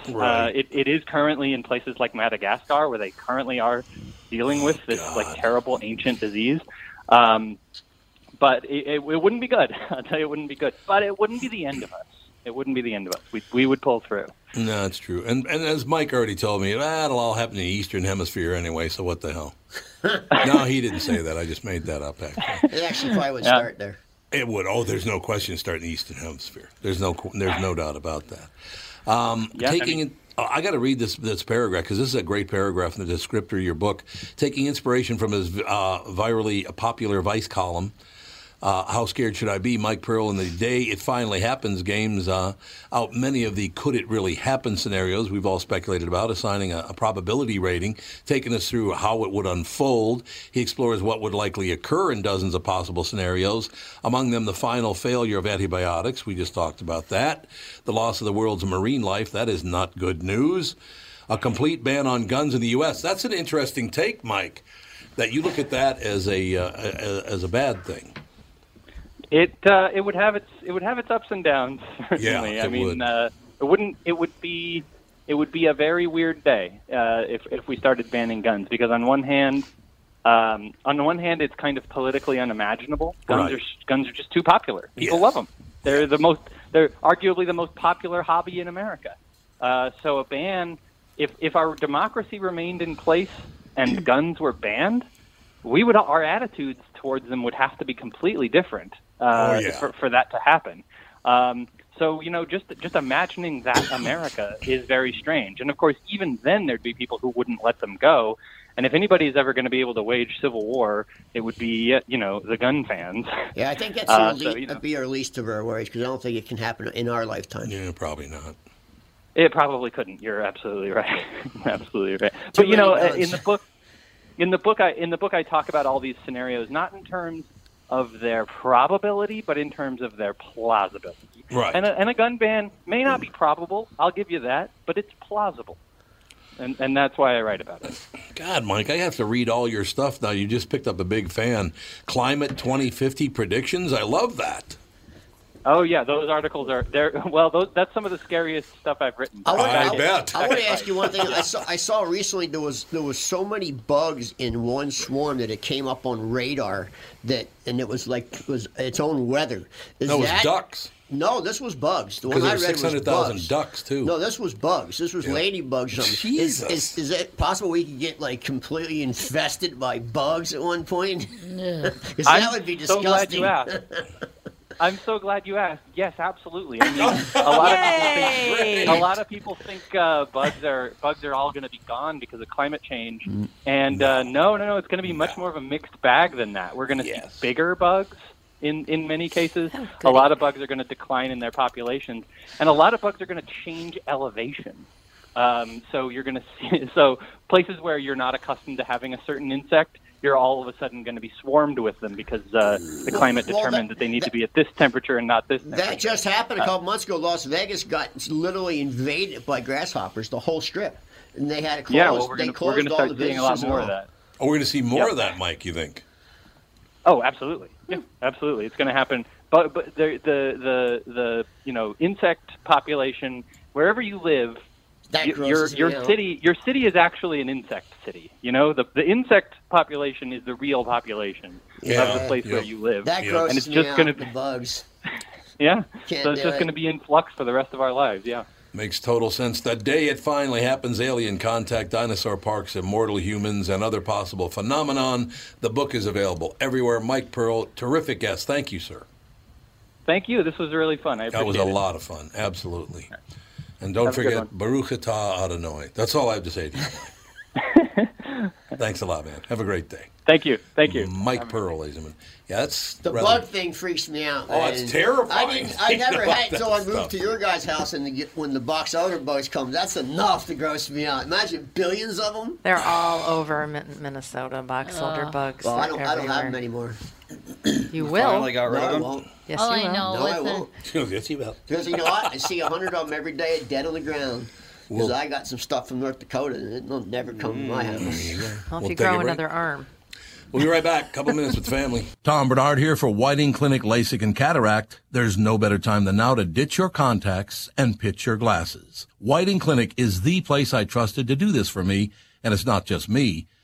Uh, it, it is currently in places like Madagascar, where they currently are dealing with this like terrible ancient disease. Um, but it, it, it wouldn't be good. I'll tell you, it wouldn't be good. But it wouldn't be the end of us. It wouldn't be the end of us. We we would pull through. No, that's true. And and as Mike already told me, it'll all happen in the Eastern Hemisphere anyway. So what the hell? no, he didn't say that. I just made that up. Actually, It actually probably would Yeah. start there. it would. Oh, there's no question. Starting the Eastern Hemisphere. There's no. There's no doubt about that. Um, Yeah, I taking mean- oh, I got to read this this paragraph because this is a great paragraph in the descriptor of your book. Taking inspiration from his uh, virally popular Vice column, uh, How Scared Should I Be? Mike Pearl in the Day It Finally Happens games uh, out many of the could it really happen scenarios we've all speculated about, assigning a, a probability rating, taking us through how it would unfold. He explores what would likely occur in dozens of possible scenarios, among them the final failure of antibiotics. We just talked about that. The loss of the world's marine life. That is not good news. A complete ban on guns in the U.S. That's an interesting take, Mike. That you look at that as a, uh, as a bad thing. It uh, it would have its it would have its ups and downs. Certainly. Yeah, I it mean, would. Uh, it wouldn't. It would be it would be a very weird day uh, if if we started banning guns because on one hand. Um, on the one hand, it's kind of politically unimaginable. Guns Right. are guns are just too popular. People Yes. love them. They're the most. They're arguably the most popular hobby in America. Uh, so a ban, if if our democracy remained in place and guns were banned, we would our attitudes towards them would have to be completely different uh, Oh, yeah. for, for that to happen. Um, so you know, just just imagining that America is very strange, and of course, even then there'd be people who wouldn't let them go. And if anybody's ever going to be able to wage civil war, it would be uh, you know the gun fans. Yeah, I think that's Uh, so, le- you know. be our least of our worries because I don't think it can happen in our lifetime. Yeah, probably not. It probably couldn't. You're absolutely right. absolutely right. Too But you know, many uh, in the book, in the book, I in the book I talk about all these scenarios not in terms of their probability, but in terms of their plausibility. Right. And a, and a gun ban may not be probable. I'll give you that, but it's plausible, and and that's why I write about it. God, Mike, I have to read all your stuff now. You just picked up a big fan. Climate 2050 predictions. I love that. Oh yeah, those articles are there. Well, those, that's some of the scariest stuff I've written. I, wanna, I I- bet. I want to ask you one thing. I saw I saw recently there was there was so many bugs in one swarm that it came up on radar that and it was like it was its own weather. Is That was that ducks. No, this was bugs. The one I there were read was 600,000 bugs. ducks, too. No, this was bugs. This was Yeah. ladybugs. Or something. Jesus. Is, is, is it possible we could get like completely infested by bugs at one point? Because I'm that would be disgusting. so disgusting. glad you asked. I'm so glad you asked. Yes, absolutely. I mean, a lot of people think a lot of people think uh, bugs are bugs are all going to be gone because of climate change, Mm. and uh, no, no, no. It's going to be much more of a mixed bag than that. We're going to see bigger bugs in in many cases. a lot of bugs are going to decline in their populations, and a lot of bugs are going to change elevation. Um, so you're going to see so places where you're not accustomed to having a certain insect, you're all of a sudden going to be swarmed with them because uh, the climate well, determined that- that, they need to be at this temperature and not this temperature. That just happened a Uh, couple months ago. Las Vegas got literally invaded by grasshoppers, the whole strip, and they had to close. yeah, well, we're going to we're going to start seeing a lot more of that. Oh, we're going to see more Yep. of that, Mike. You think? Oh, absolutely. Yeah, absolutely. It's going to happen. But but the the the the you know insect population wherever you live, That y- your grosses me your out. city your city is actually an insect city. You know the the insect population is the real population Yeah. of the place where you live. That and grosses it's just out, going to be, bugs. yeah. Can't so it's just it. going to be in flux for the rest of our lives. Yeah. Makes total sense. The day it finally happens, alien contact, dinosaur parks, immortal humans, and other possible phenomenon. The book is available everywhere. Mike Pearl, terrific guest. Thank you, sir. Thank you. This was really fun. I That was a it. lot of fun. Absolutely. And don't Have forget Baruch Atah Adonai. That's all I have to say to you. Thanks a lot, man. Have a great day. Thank you. Thank you. Mike Pearl, ladies and gentlemen. Yeah, that's The rather- bug thing freaks me out. Oh, man. it's terrifying. I didn't. I never had that until I moved stuff. to your guys' house, and the, when the box odor bugs come, that's enough to gross me out. Imagine billions of them. They're all over Minnesota, box elder uh, bugs. Well, I don't. I don't have them anymore. You will. Finally got rid of them? No, I won't. Yes, All you I will. know No, I with the- won't. yes, you will. Because you know what? I see a hundred of them every day dead on the ground. Because Well- I got some stuff from North Dakota, and it'll never come to my mm, house. Well, if We'll you take grow a break. another arm. We'll be right back. Couple minutes with family. Tom Barnard here for Whiting Clinic LASIK and Cataract. There's no better time than now to ditch your contacts and pitch your glasses. Whiting Clinic is the place I trusted to do this for me, and it's not just me.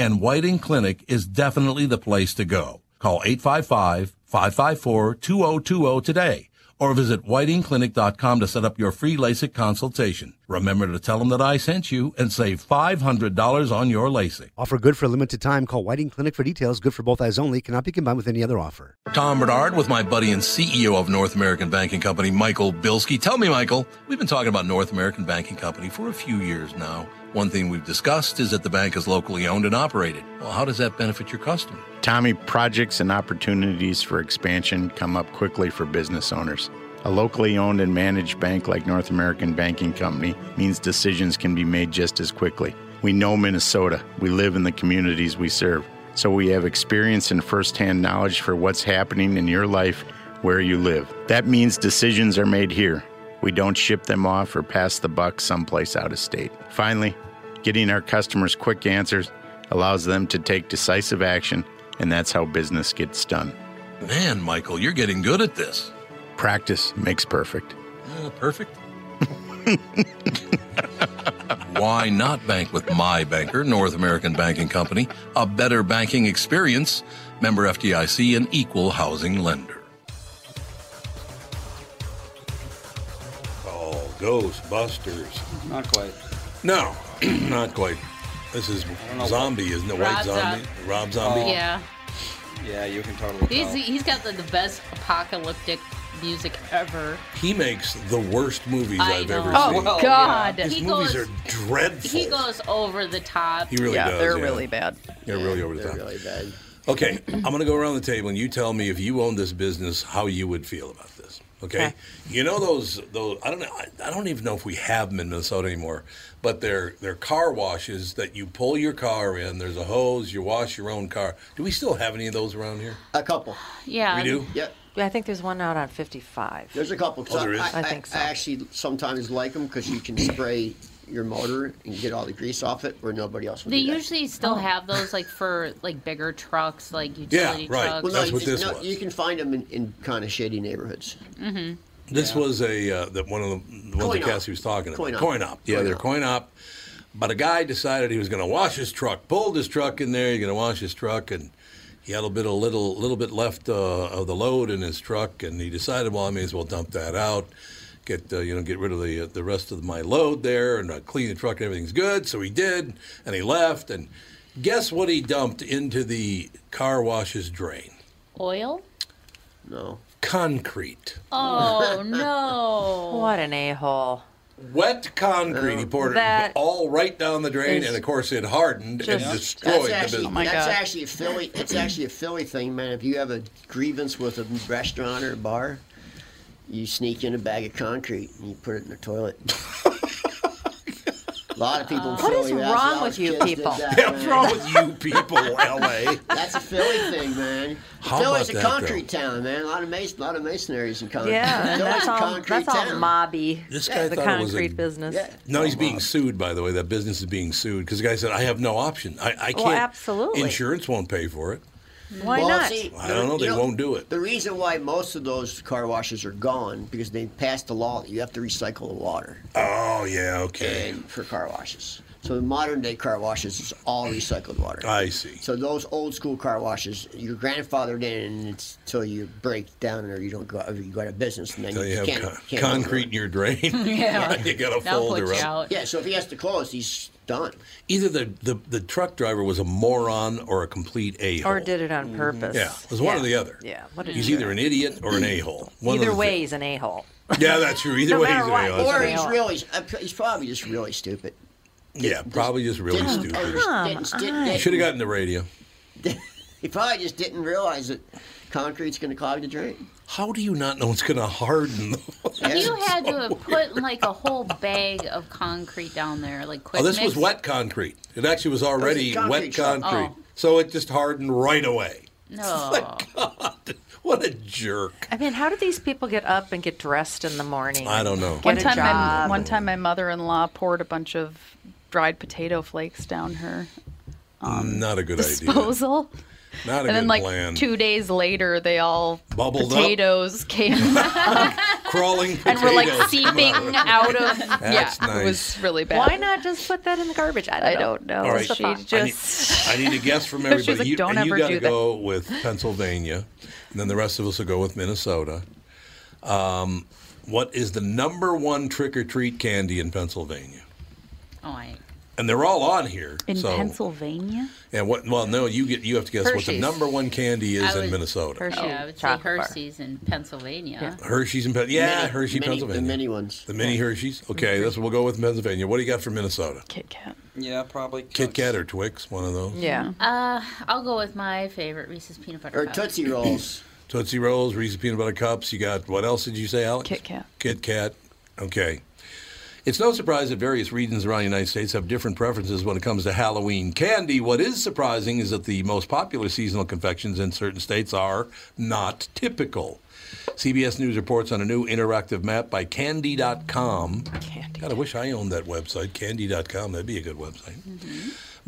And Whiting Clinic is definitely the place to go. Call 855-554-2020 today or visit whitingclinic.com to set up your free LASIK consultation. Remember to tell them that I sent you and save $500 on your LASIK. Offer good for a limited time. Call Whiting Clinic for details. Good for both eyes only. Cannot be combined with any other offer. Tom Barnard with my buddy and CEO of North American Banking Company, Michael Bilski. Tell me, Michael, we've been talking about North American Banking Company for a few years now. One thing we've discussed is that the bank is locally owned and operated. Well, how does that benefit your customer? Tommy, projects and opportunities for expansion come up quickly for business owners. A locally owned and managed bank like North American Banking Company means decisions can be made just as quickly. We know Minnesota. We live in the communities we serve. So we have experience and firsthand knowledge for what's happening in your life where you live. That means decisions are made here. We don't ship them off or pass the buck someplace out of state. Finally, getting our customers quick answers allows them to take decisive action, and that's how business gets done. Man, Michael, you're getting good at this. Practice makes perfect. Uh, perfect. Why not bank with my banker, North American Banking Company? A better banking experience. Member FDIC, and equal housing lender. Ghostbusters. Not quite. No, not quite. This is Zombie, isn't it? White Rob Zombie? Zo- Rob Zombie? Oh. Yeah. Yeah, you can totally He's, tell. he's got the, the best apocalyptic music ever. He makes the worst movies I I've know. ever Oh, seen. Oh God. His He movies goes- are dreadful. He goes over the top. He really yeah, does. they're yeah. really bad. They're really over the top. They're top. really bad. Okay, I'm going to go around the table and you tell me if you owned this business, how you would feel about this. Okay, Okay. you know those those I don't know I, I don't even know if we have them in Minnesota anymore, but they're they're car washes that you pull your car in. There's a hose, you wash your own car. Do we still have any of those around here? A couple. Yeah. We do. Yep. Yeah, I think there's one out on 55. There's a couple. Oh, there is? I, I think so. I actually sometimes like them because you can spray your motor and get all the grease off it, where nobody else will They do that. usually still have those like for like bigger trucks, like utility trucks. Well, no, you, just- no, you can find them in, in kind of shady neighborhoods. Mm-hmm. This was a uh, the, one of the, the ones Coin that op. Cassie was talking about. Coin op. Coin op. Yeah, Coin they're op. coin op. But a guy decided he was going to wash his truck. Pulled his truck in there. He's going to wash his truck, and he had a bit a little little bit left uh, of the load in his truck, and he decided, well, I may as well dump that out. Get uh, you know get rid of the uh, the rest of my load there and uh, clean the truck. and Everything's good. So he did, and he left. And guess what he dumped into the car wash's drain? Oil? No. Concrete. Oh no! What an a hole. Wet concrete. He poured That it all right down the drain, is and of course it hardened and Just- destroyed that's the actually, business. that's actually a Philly. It's actually a Philly thing, man. If you have a grievance with a restaurant or a bar, you sneak in a bag of concrete and you put it in the toilet. a lot of people in What Philly. is that's wrong with you people? that, Yeah, what's wrong with you people, LA? That's a Philly thing, man. How Philly's about a that, concrete town, man. A lot of mason, a lot of masonaries in concrete. Yeah, that's a all, concrete that's all town. mobby. This guy the thought it was a- concrete business. No, he's oh, being sued, by the way. That business is being sued because the guy said, I have no option. I, I can't. Well, absolutely. Insurance won't pay for it. Hmm. Why Well, not? see, I don't know, you they won't do it. The reason why most of those car washes are gone because they passed a law that you have to recycle the water. Oh, yeah, okay. And for car washes. So the modern day car washes is all recycled water. I see. So those old school car washes, you're grandfathered in and it's till you break down or you don't go or you go out of business and then So you, you have can't, con- can't concrete in your drain. Yeah. you got to That'll fold her up. out. Yeah, so if he has to close, he's done. Either the, the, the truck driver was a moron or a complete a hole. Or did it on mm-hmm. purpose. Yeah, it was one or the other. Yeah. What a He's jerk. either an idiot or an a hole. Either way, he's an a hole. Yeah, that's true. Either No way, he's an a hole. Or he's really uh, he's probably just really stupid. Yeah, probably just really Didn't- stupid. or didn't- didn't- He should have gotten the radio. He probably just didn't realize that concrete's going to clog the drain. How do you not know it's going to harden? You had to have put like a whole bag of concrete down there, like quick Oh, this mix. was wet concrete. It actually was already concrete wet oh. concrete. Oh. So it just hardened right away. No. What a jerk. I mean, how do these people get up and get dressed in the morning? I don't know. Get One a time, my, one time, my mother-in-law poured a bunch of dried potato flakes down her um, Not a good disposal. idea. Not a and good then, like plan. two days later, they all Bubbled up? potatoes came Crawling and were like seeping out of. That's yeah, nice. it was really bad. Why not just put that in the garbage? I don't I know. don't know. All right. She I need, just. I need a guess from She's everybody. like, you, "Don't and you ever got to do that." go with Pennsylvania, and then the rest of us will go with Minnesota. Um, what is the number one trick or treat candy in Pennsylvania? Oh, I. And they're all on here. In so, Pennsylvania? And what? Well, no, you get you have to guess what the number one candy is I in would- Minnesota. Oh, I would say chocolate bar. Hershey's in Pennsylvania. Hershey's in Pennsylvania. Yeah, Mini- Hershey, mini- Pennsylvania. The mini ones. The mini Hershey's. Okay, that's what we'll go with Pennsylvania. What do you got for Minnesota? Kit Kat. Yeah, probably. Kit Kat or Twix, one of those. Yeah. Uh, I'll go with my favorite Reese's peanut butter Or cup. Tootsie Rolls. Tootsie Rolls, Reese's Peanut Butter Cups. You got what else did you say, Alex? Kit Kat. Kit Kat. Okay. It's no surprise that various regions around the United States have different preferences when it comes to Halloween candy. What is surprising is that the most popular seasonal confections in certain states are not typical. CBS News reports on a new interactive map by Candy.com. Candy. God, I wish I owned that website, Candy.com. That'd be a good website.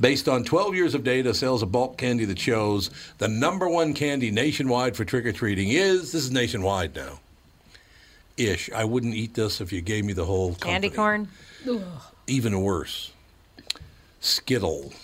Based on 12 years of data, sales of bulk candy that shows the number one candy nationwide for trick or treating is this is nationwide now. Ish. I wouldn't eat this if you gave me the whole Candy company. corn? Even worse. Skittles.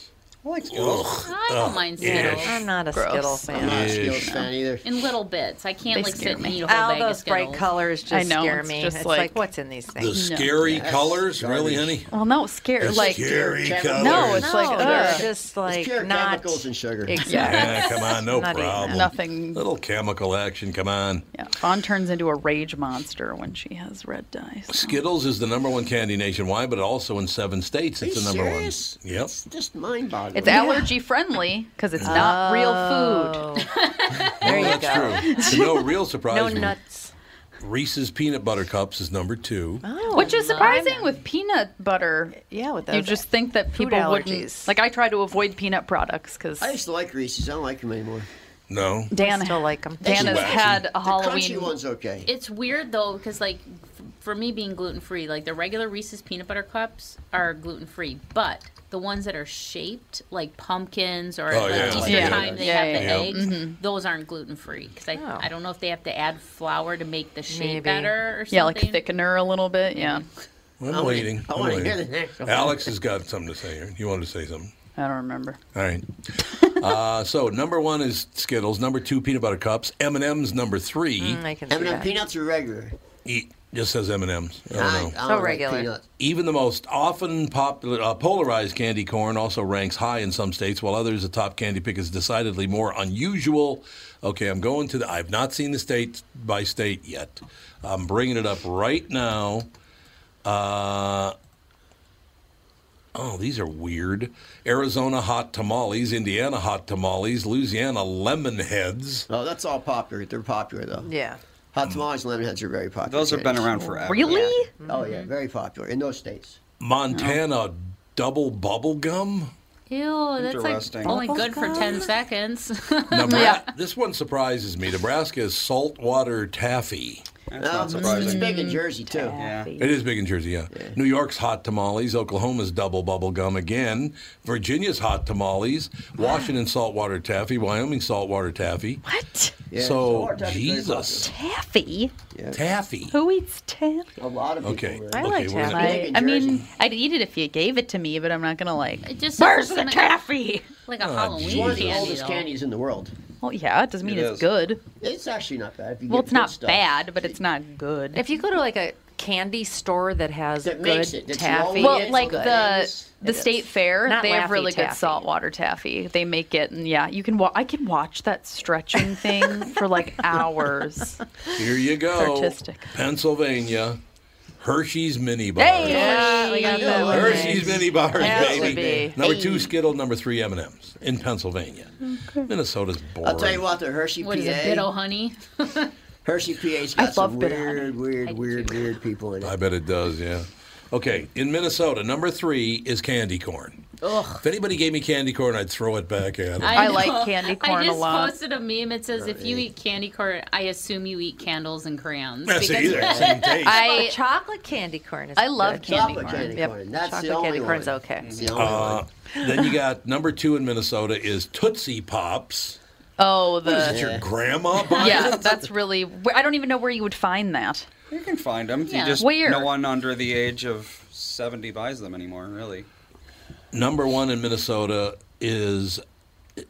I like Skittles. I don't Ugh, mind ish. Skittles. I'm not a Gross. Skittle fan. I'm not a Ish. Skittles fan either. In little bits. I can't They like scare sit and me. eat a whole All bag of those bright Skittles. colors just I know, scare it's me. just it's like- like, what's in these things? The things? scary Yes. colors, really, honey? Well, no, scared. The like scary colors. no, it's no, like they're ugh. just like It's pure not chemicals and sugar. Exactly. Yeah, come on, no Not even problem. Nothing. Little chemical action, come on. Yeah, Fawn turns into a rage monster when she has red dye. so. Skittles is the number one candy nationwide, but also in seven states Are it's you the number serious? one. Yep. It's just mind-boggling. It's allergy friendly because it's not real food. Oh. There you Oh, that's go. true. To no real surprise, No nuts. Reese's peanut butter cups is number two. Oh, Which is surprising with peanut butter. Yeah, with that. You uh, just think that food people wouldn't. Like I try to avoid peanut products because I used to like Reese's. I don't like them anymore. No. Dan still like them. Dan has had a The Halloween. crunchy one's okay. It's weird though, because like for me being gluten free, like the regular Reese's peanut butter cups are gluten free, but the ones that are shaped like pumpkins or Oh, like yeah. Easter Yeah. time they Yeah, have the yeah, yeah. eggs, Mhm. those aren't gluten free. Because I, Oh. I don't know if they have to add flour to make the shape Maybe. better or something. yeah, like thickener a little bit. Yeah. I'm I wanna- waiting. I I'm wanna waiting. hear the next one. Alex has got something to say here. You wanted to say something? I don't remember. All right. uh, so number one is Skittles. Number two, peanut butter cups. M and M's number three. Mm, I can M&M peanuts are regular. Eat just says M and M's. I don't know. I don't So like regular. peanuts. Even the most often popular uh, polarized candy corn also ranks high in some states, while others the top candy pick is decidedly more unusual. Okay, I'm going to the. I've not seen the state by state yet. I'm bringing it up right now. Uh, oh, these are weird. Arizona hot tamales, Indiana hot tamales, Louisiana lemon heads. Oh, that's all popular. They're popular though. Yeah. Hot tamales and lemon heads are very popular. Those have been around forever. Really? Oh yeah, mm-hmm. very popular in those states. Montana double bubble gum. Ew, that's like Interesting. only good for ten seconds. Nebra- This one surprises me. Nebraska is saltwater taffy. That's No, not it's, surprising. it's big in Jersey too. Yeah. It is big in Jersey, yeah. New York's hot tamales. Oklahoma's double bubble gum again. Virginia's hot tamales. Ah. Washington saltwater taffy. Wyoming saltwater taffy. What? Yeah, so saltwater taffy's very Jesus, Taffy? Yeah. taffy. Who eats taffy? A lot of people. Okay. really. I okay, like we're gonna- taffy. I, I mean, I'd eat it if you gave it to me, but I'm not gonna like. it just Where's the sound taffy? Like a Oh, Halloween It's one of the oldest candies in the world. Well, yeah, it doesn't mean It it's is. good. It's actually not bad. If you Well, get it's good not stuff. bad, but it's not good. If you go to like a candy store that has That good makes it. That's taffy, well, it's like good. the It is. the It state is. fair, Not they have Laffy really good Taffy. saltwater taffy. They make it, and yeah, you can. Wa- I can watch that stretching thing for like hours. Here you go. artistic. Pennsylvania. Hershey's mini bars. Hey, Yeah, we got that one. Hershey's mini bars, Has to baby. be. Number two, Skittle. Number three, M and M's in Pennsylvania. Minnesota's boring. I'll tell you what, the Hershey PA. What is it, PA. Bit-O-Honey? Hershey PA's I got some love Bit weird, weird, weird, weird people in it. I bet it does, yeah. Okay, in Minnesota, number three is candy corn. Ugh. If anybody gave me candy corn, I'd throw it back at them. I know. like candy corn I just lot. posted a meme. It says, "If you eat candy corn, I assume you eat candles and crayons." That's Because- either same taste. I chocolate candy corn is I love good. candy Chocolate corn. candy Yep. corn. That's Chocolate the only candy corn's one. okay. It's the only Uh, one. then you got number two in Minnesota is Tootsie Pops. Oh, What is it, the your grandma buying yeah, it? that's really. I don't even know where you would find that. You can find them. Yeah. You just Where? no one under the age of seventy buys them anymore. Really. Number one in Minnesota is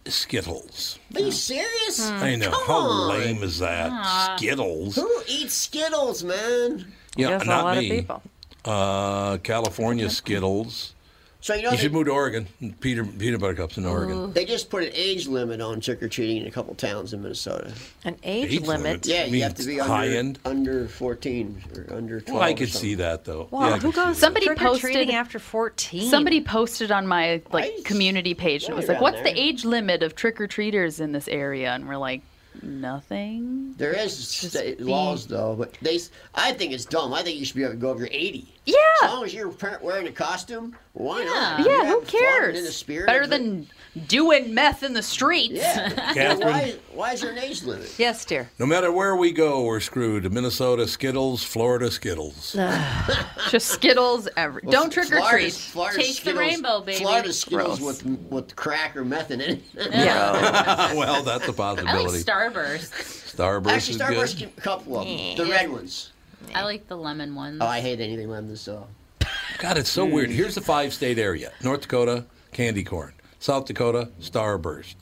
Skittles. Are you serious? I know. Come How on. lame is that? Skittles. Who eats Skittles, man? Yeah, Guess a not lot of me. people. Uh, California Skittles. So you know You they, should move to Oregon. Peter, peanut butter cups in Oregon. they just put an age limit on trick or treating in a couple towns in Minnesota. An age, Age limit. limit? Yeah, You you have to be high under, end? under 14 or under 12. Well, I could see that though. Wow, yeah, who goes. Somebody trick or treating posted- after fourteen? Somebody posted on my like community page, and it was like, "What's there. the age limit of trick or treaters in this area?" And we're like, "Nothing." There is laws though, but they. I think it's dumb. I think you should be able to go over 80. Yeah. As long as you're wearing a costume, why not? Yeah, who cares? In the spirit Better than doing meth in the streets. Yeah. Catherine? why, why is there an age limit? Yes, dear. No matter where we go, we're screwed. Minnesota Skittles, Florida Skittles. Just Skittles every. Well, Don't trick or treat. Florida's Taste the Skittles- rainbow, baby. Florida Skittles Gross. with with crack or meth in it. Yeah. well, that's a I like possibility. Starburst. Starburst Actually, is Starburst good. a couple of them. The red ones. I like the lemon ones. Oh, I hate anything lemon so. God, it's so weird. Here's the five-state area: North Dakota, candy corn; South Dakota, Starburst;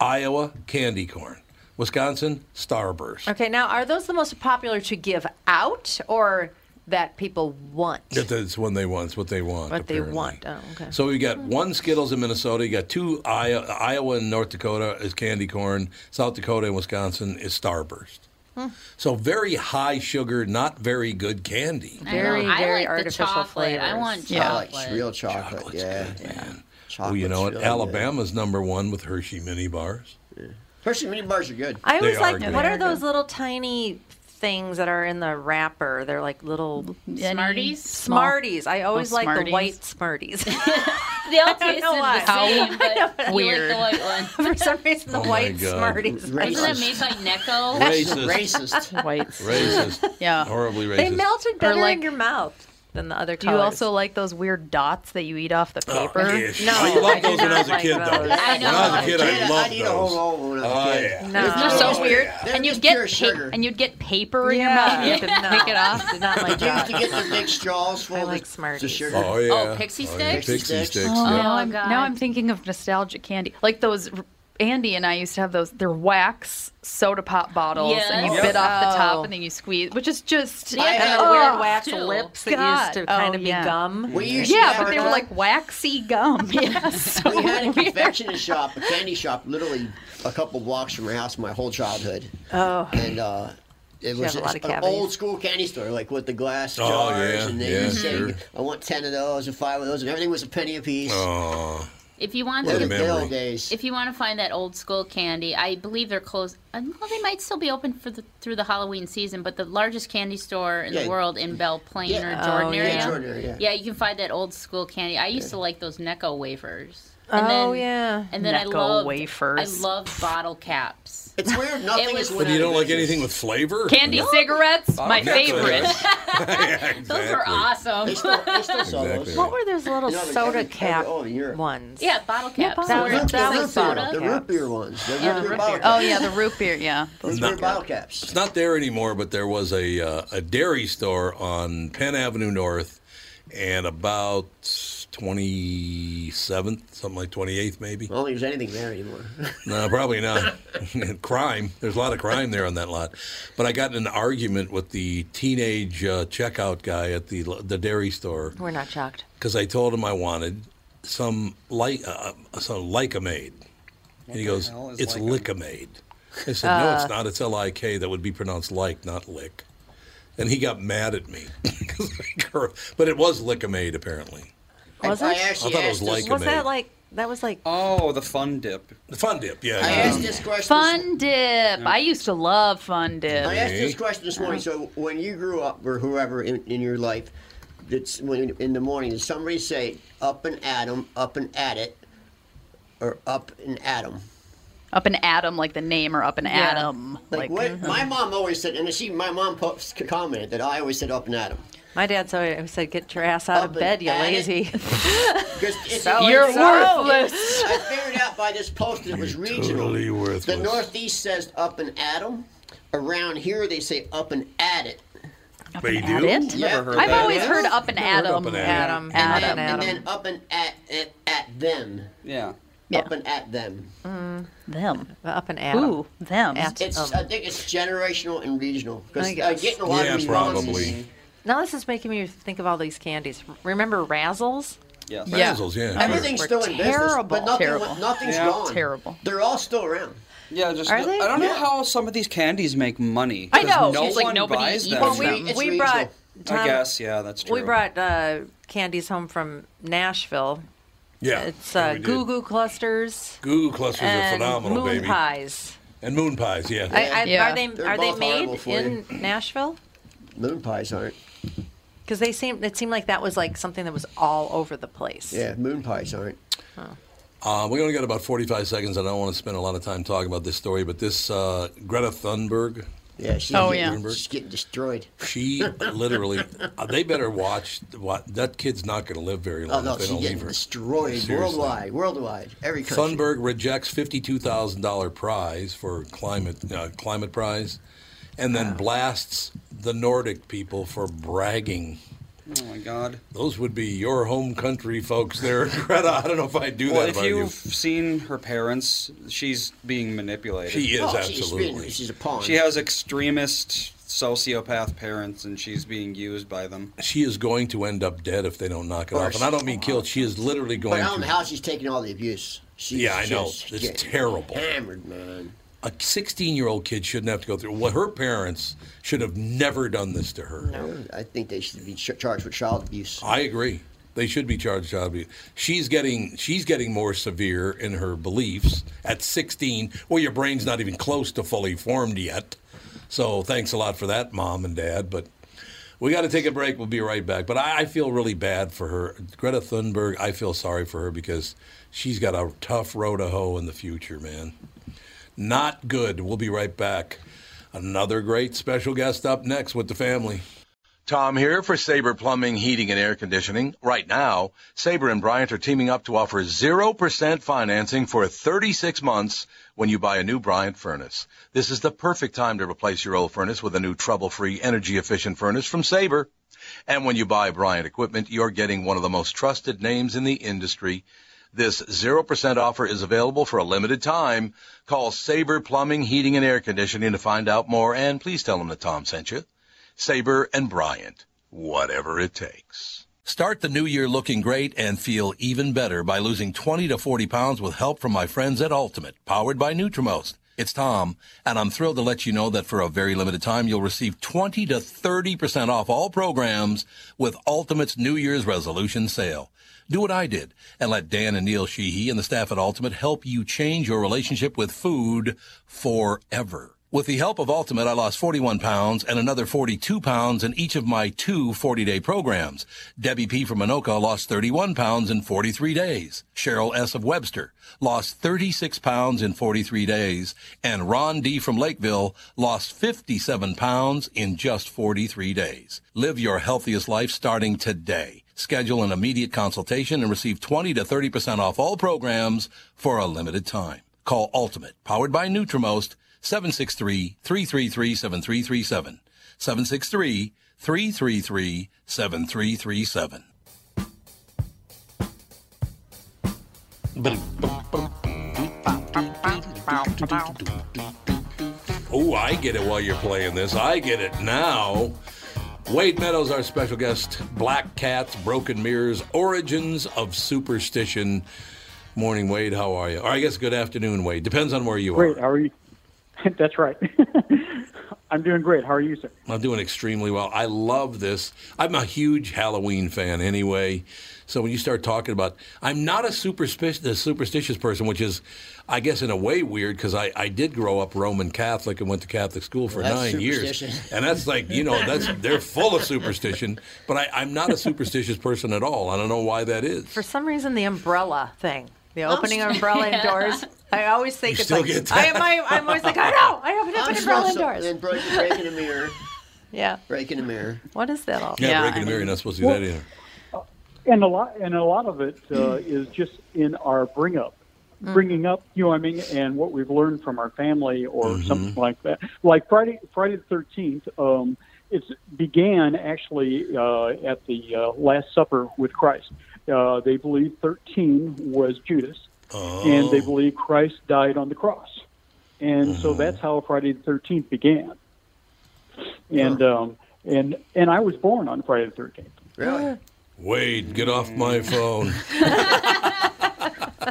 Iowa, candy corn; Wisconsin, Starburst. Okay, now are those the most popular to give out or that people want? That- That's when they want. It's what they want. What they want. Oh, okay. So we got one Skittles in Minnesota. You got two Iowa, Iowa and North Dakota is candy corn. South Dakota and Wisconsin is Starburst. Hmm. So very high sugar, not very good candy. I know. Very, I very like artificial the chocolate. I flavors. want Yeah. I like chocolate. real chocolate. Chocolate's yeah. good, man. Oh, Chocolate's you know what? really good. Alabama's number one with Hershey mini bars. Hershey mini bars are good. I always like what are are those little tiny things that are in the wrapper. They're like little Smarties? Smarties. I always like Smarties. the white Smarties. They all I don't tasted know why. the same, but Weird. you like the white one. For some reason, the Oh my white God. Smarties. Isn't that made by Necco? Racist. Racist. Whites. Racist. Yeah. Horribly racist. They melted better like- in your mouth than the other Do you also like those weird dots that you eat off the Oh, paper? ish. No, I I loved those when I was a kid, like though. I know. When I was a kid, Kid, I I loved need a whole those. roll when I was Oh, a kid. yeah. No. They're so Oh, weird. yeah. And you'd get pure pa- sugar. and you'd get paper in your mouth. You have to No. pick it off. Did not like Did you used to get the big straws full I of like the- Smarties. sugar? Oh, yeah. Oh, pixie oh, yeah, sticks? Pixie Pixie sticks. sticks. Oh, yeah. now I'm now I'm thinking of nostalgic candy, like those. Andy and I used to have those. They're wax soda pop bottles, and you Yes. bit off the Oh. top, and then you squeeze, which is just Yeah, And the Oh, weird wax too. lips that God. used to kind Oh, of be yeah. gum. We used yeah, but they were like waxy gum. Yes, so We had a weird. confectionery shop, a candy shop, literally a couple blocks from our house my whole childhood. Oh. And uh, it was have a lot of an old school candy store, like with the glass jars, Oh, jars. yeah, and they yeah, would say, sure. I want 10 of those and five of those, and everything was a penny a piece. Oh, If you want What What a a to, good memory. old days. if you want to find that old school candy, I believe they're closed. uh, Well, they might still be open for the through the Halloween season, but the largest candy store in Yeah. the world in Belle Plaine Yeah. or Oh, Jordan yeah. area. Yeah, Jordan area, yeah. you can find that old school candy. I used to like those Necco wafers. Oh, yeah. And then I Necco love wafers. I love bottle caps. It's weird. Nothing was- is but you don't like anything with flavor? Candy cigarettes, my Necco. favorite. yeah, exactly. Those are awesome. They still, they still Exactly. those. What were those little You know, soda every- cap every- oh, ones? yeah, bottle caps. bottle They The were root, caps. the root beer, soda. the root beer ones. The Yeah, root beer root bottle beer. Oh caps. yeah, the root beer. Yeah, Those No. were bottle caps. It's not there anymore, but there was a uh, a dairy store on Penn Avenue North, and about twenty seventh, something like twenty eighth, maybe. I don't think there's anything there anymore. No, probably not. crime. There's a lot of crime there on that lot. But I got in an argument with the teenage uh, checkout guy at the the dairy store We're not shocked. because I told him I wanted some like uh, some Lycomade, and he goes, hell is "It's Lycom?" Licomade." I said, "No, Uh. it's not. It's L I K. That would be pronounced like, not lick." And he got mad at me. But it was Licomade apparently. Was I, I actually I thought it was like- Was that like that was like Oh, the fun dip. The Fun Dip, yeah. I asked this question. Fun Dip. I used to love Fun Dip. I asked this question this morning. So when you grew up, or whoever in, in your life, that's when in the morning, did somebody say up and at 'em, up and at it, or up and at 'em? Up an Adam, like the name, or up an Yeah. atom. Like, what? Mm-hmm. My mom always said, and she, my mom po- commented that I always said up and at 'em. My dad so said get your ass out Up of bed, you lazy. So You're so- worthless. I figured out by this post that it was regional. Totally worthless. The Northeast says up and at 'em. Around here, they say up and at it. Up They At do? it? Yeah. heard I've that. always Yeah. heard up an Never heard atom. up an atom. Adam, And, Adam, then, and then up and at, at, at them. Yeah. Yeah. Up and at them. Them. Up and Adam. Ooh, them. At It's, um, I think it's generational and regional. Because I uh, getting a lot Yeah, of responses. probably. Now this is making me think of all these candies. Remember Razzles? Yes. Yeah. Razzles, yeah. sure. Everything's Were still in business, terrible. but nothing, Terrible. nothing's Yeah. gone. Terrible. They're all still around. Yeah, just Are they? I don't know how some of these candies make money. I know. No It's like one nobody buys eats them. Well, we it's we brought. Tom, I guess, yeah, that's true. We brought uh, candies home from Nashville. Yeah. It's uh, we did. Goo Goo clusters Goo Goo clusters are and phenomenal, moon baby. pies. And moon pies, yeah. I, I, Yeah. Are they They're are they made horrible for in Nashville? Moon pies aren't. Because they seem it seemed like that was like something that was all over the place. Yeah, moon pies aren't. Uh, we only got about 45 seconds. and I don't want to spend a lot of time talking about this story, but this uh, Greta Thunberg, Yeah, she's, Oh, getting, yeah. she's getting destroyed. she literally, uh, they better watch what that kid's not going to live very long. Oh long no, if they she's don't getting leave her. destroyed Seriously. worldwide, worldwide, every country. Thunberg rejects $52,000 prize for climate uh, climate prize, and then blasts the Nordic people for bragging. Oh my god. Those would be your home country folks there, Greta. I don't know if I'd do Well, that if if I were you've seen her parents, she's being manipulated. She is Oh, she's absolutely. been- she's a pawn. She has extremist sociopath parents, and she's being used by them. she is going to end up dead if they don't knock it Of off. And I don't mean killed. She is literally but going I don't know how she's taking all the abuse. She's Yeah, I know. just It's terrible. Hammered, man. A 16 year old kid shouldn't have to go through. Well, her parents should have never done this to her. No, I think they should be charged with child abuse. I agree. They should be charged with child abuse. She's getting she's getting more severe in her beliefs at 16. Well, your brain's not even close to fully formed yet. So thanks a lot for that, mom and dad. But we got to take a break. We'll be right back. But I, I feel really bad for her. Greta Thunberg, I feel sorry for her because she's got a tough road to hoe in the future, man. Not good. We'll be right back. Another great special guest up next with the family. Tom here for Sabre Plumbing, Heating, and Air Conditioning. Right now, Sabre and Bryant are teaming up to offer 0% financing for 36 months when you buy a new Bryant furnace. This is the perfect time to replace your old furnace with a new trouble-free, energy-efficient furnace from Sabre. And when you buy Bryant equipment, you're getting one of the most trusted names in the industry. This 0% offer is available for a limited time. Call Sabre Plumbing, Heating, and Air Conditioning to find out more, and please tell them that Tom sent you. Sabre and Bryant, whatever it takes. Start the new year looking great and feel even better by losing 20 to 40 pounds with help from my friends at Ultimate, powered by Nutrimost. It's Tom, and I'm thrilled to let you know that for a very limited time, you'll receive 20 to 30% off all programs with Ultimate's New Year's resolution sale. Do what I did and let Dan and Neil Sheehy and the staff at Ultimate help you change your relationship with food forever. With the help of Ultimate, I lost 41 pounds and another 42 pounds in each of my two 40-day programs. Debbie P. from Anoka lost 31 pounds in 43 days. Cheryl S. of Webster lost 36 pounds in 43 days. And Ron D. from Lakeville lost 57 pounds in just 43 days. Live your healthiest life starting today. Schedule an immediate consultation and receive 20 to 30% off all programs for a limited time. Call Ultimate, powered by Nutrimost, 763-333-7337. 763-333-7337. Oh, I get it while you're playing this. I get it now. Wade Meadows, our special guest. Black Cats, Broken Mirrors, Origins of Superstition. Morning, Wade. How are you? Or I guess good afternoon, Wade. Depends on where you are. Great. How are you? That's right. I'm doing great. How are you, sir? I'm doing extremely well. I love this. I'm a huge Halloween fan anyway. So when you start talking about, I'm not a superstitious, superstitious person, which is, I guess, in a way weird because I, I did grow up Roman Catholic and went to Catholic school for Well, that's nine years, and that's like you know that's they're full of superstition. But I, I'm not a superstitious person at all. I don't know why that is. For some reason, the umbrella thing, the Oh, opening of umbrella yeah. indoors, I always think You it's still like, get I am. I, I'm always like, I know, I opened up I'm an umbrella supposed to- indoors. And break, breaking a mirror. Yeah. Breaking a mirror. What is that all? Yeah, breaking a mirror, you're not supposed to do Well- that either. And a lot, and a lot of it uh, is just in our bring up. Bringing up, you know, what I mean, and what we've learned from our family or Mm-hmm. something like that. Like Friday, Friday the Thirteenth, um, it began actually uh, at the uh, Last Supper with Christ. Uh, they believe thirteen was Judas, and Oh. they believe Christ died on the cross, and so Mm-hmm. that's how Friday the Thirteenth began. And um, and and I was born on Friday the Thirteenth. Really? Wade, get off my phone.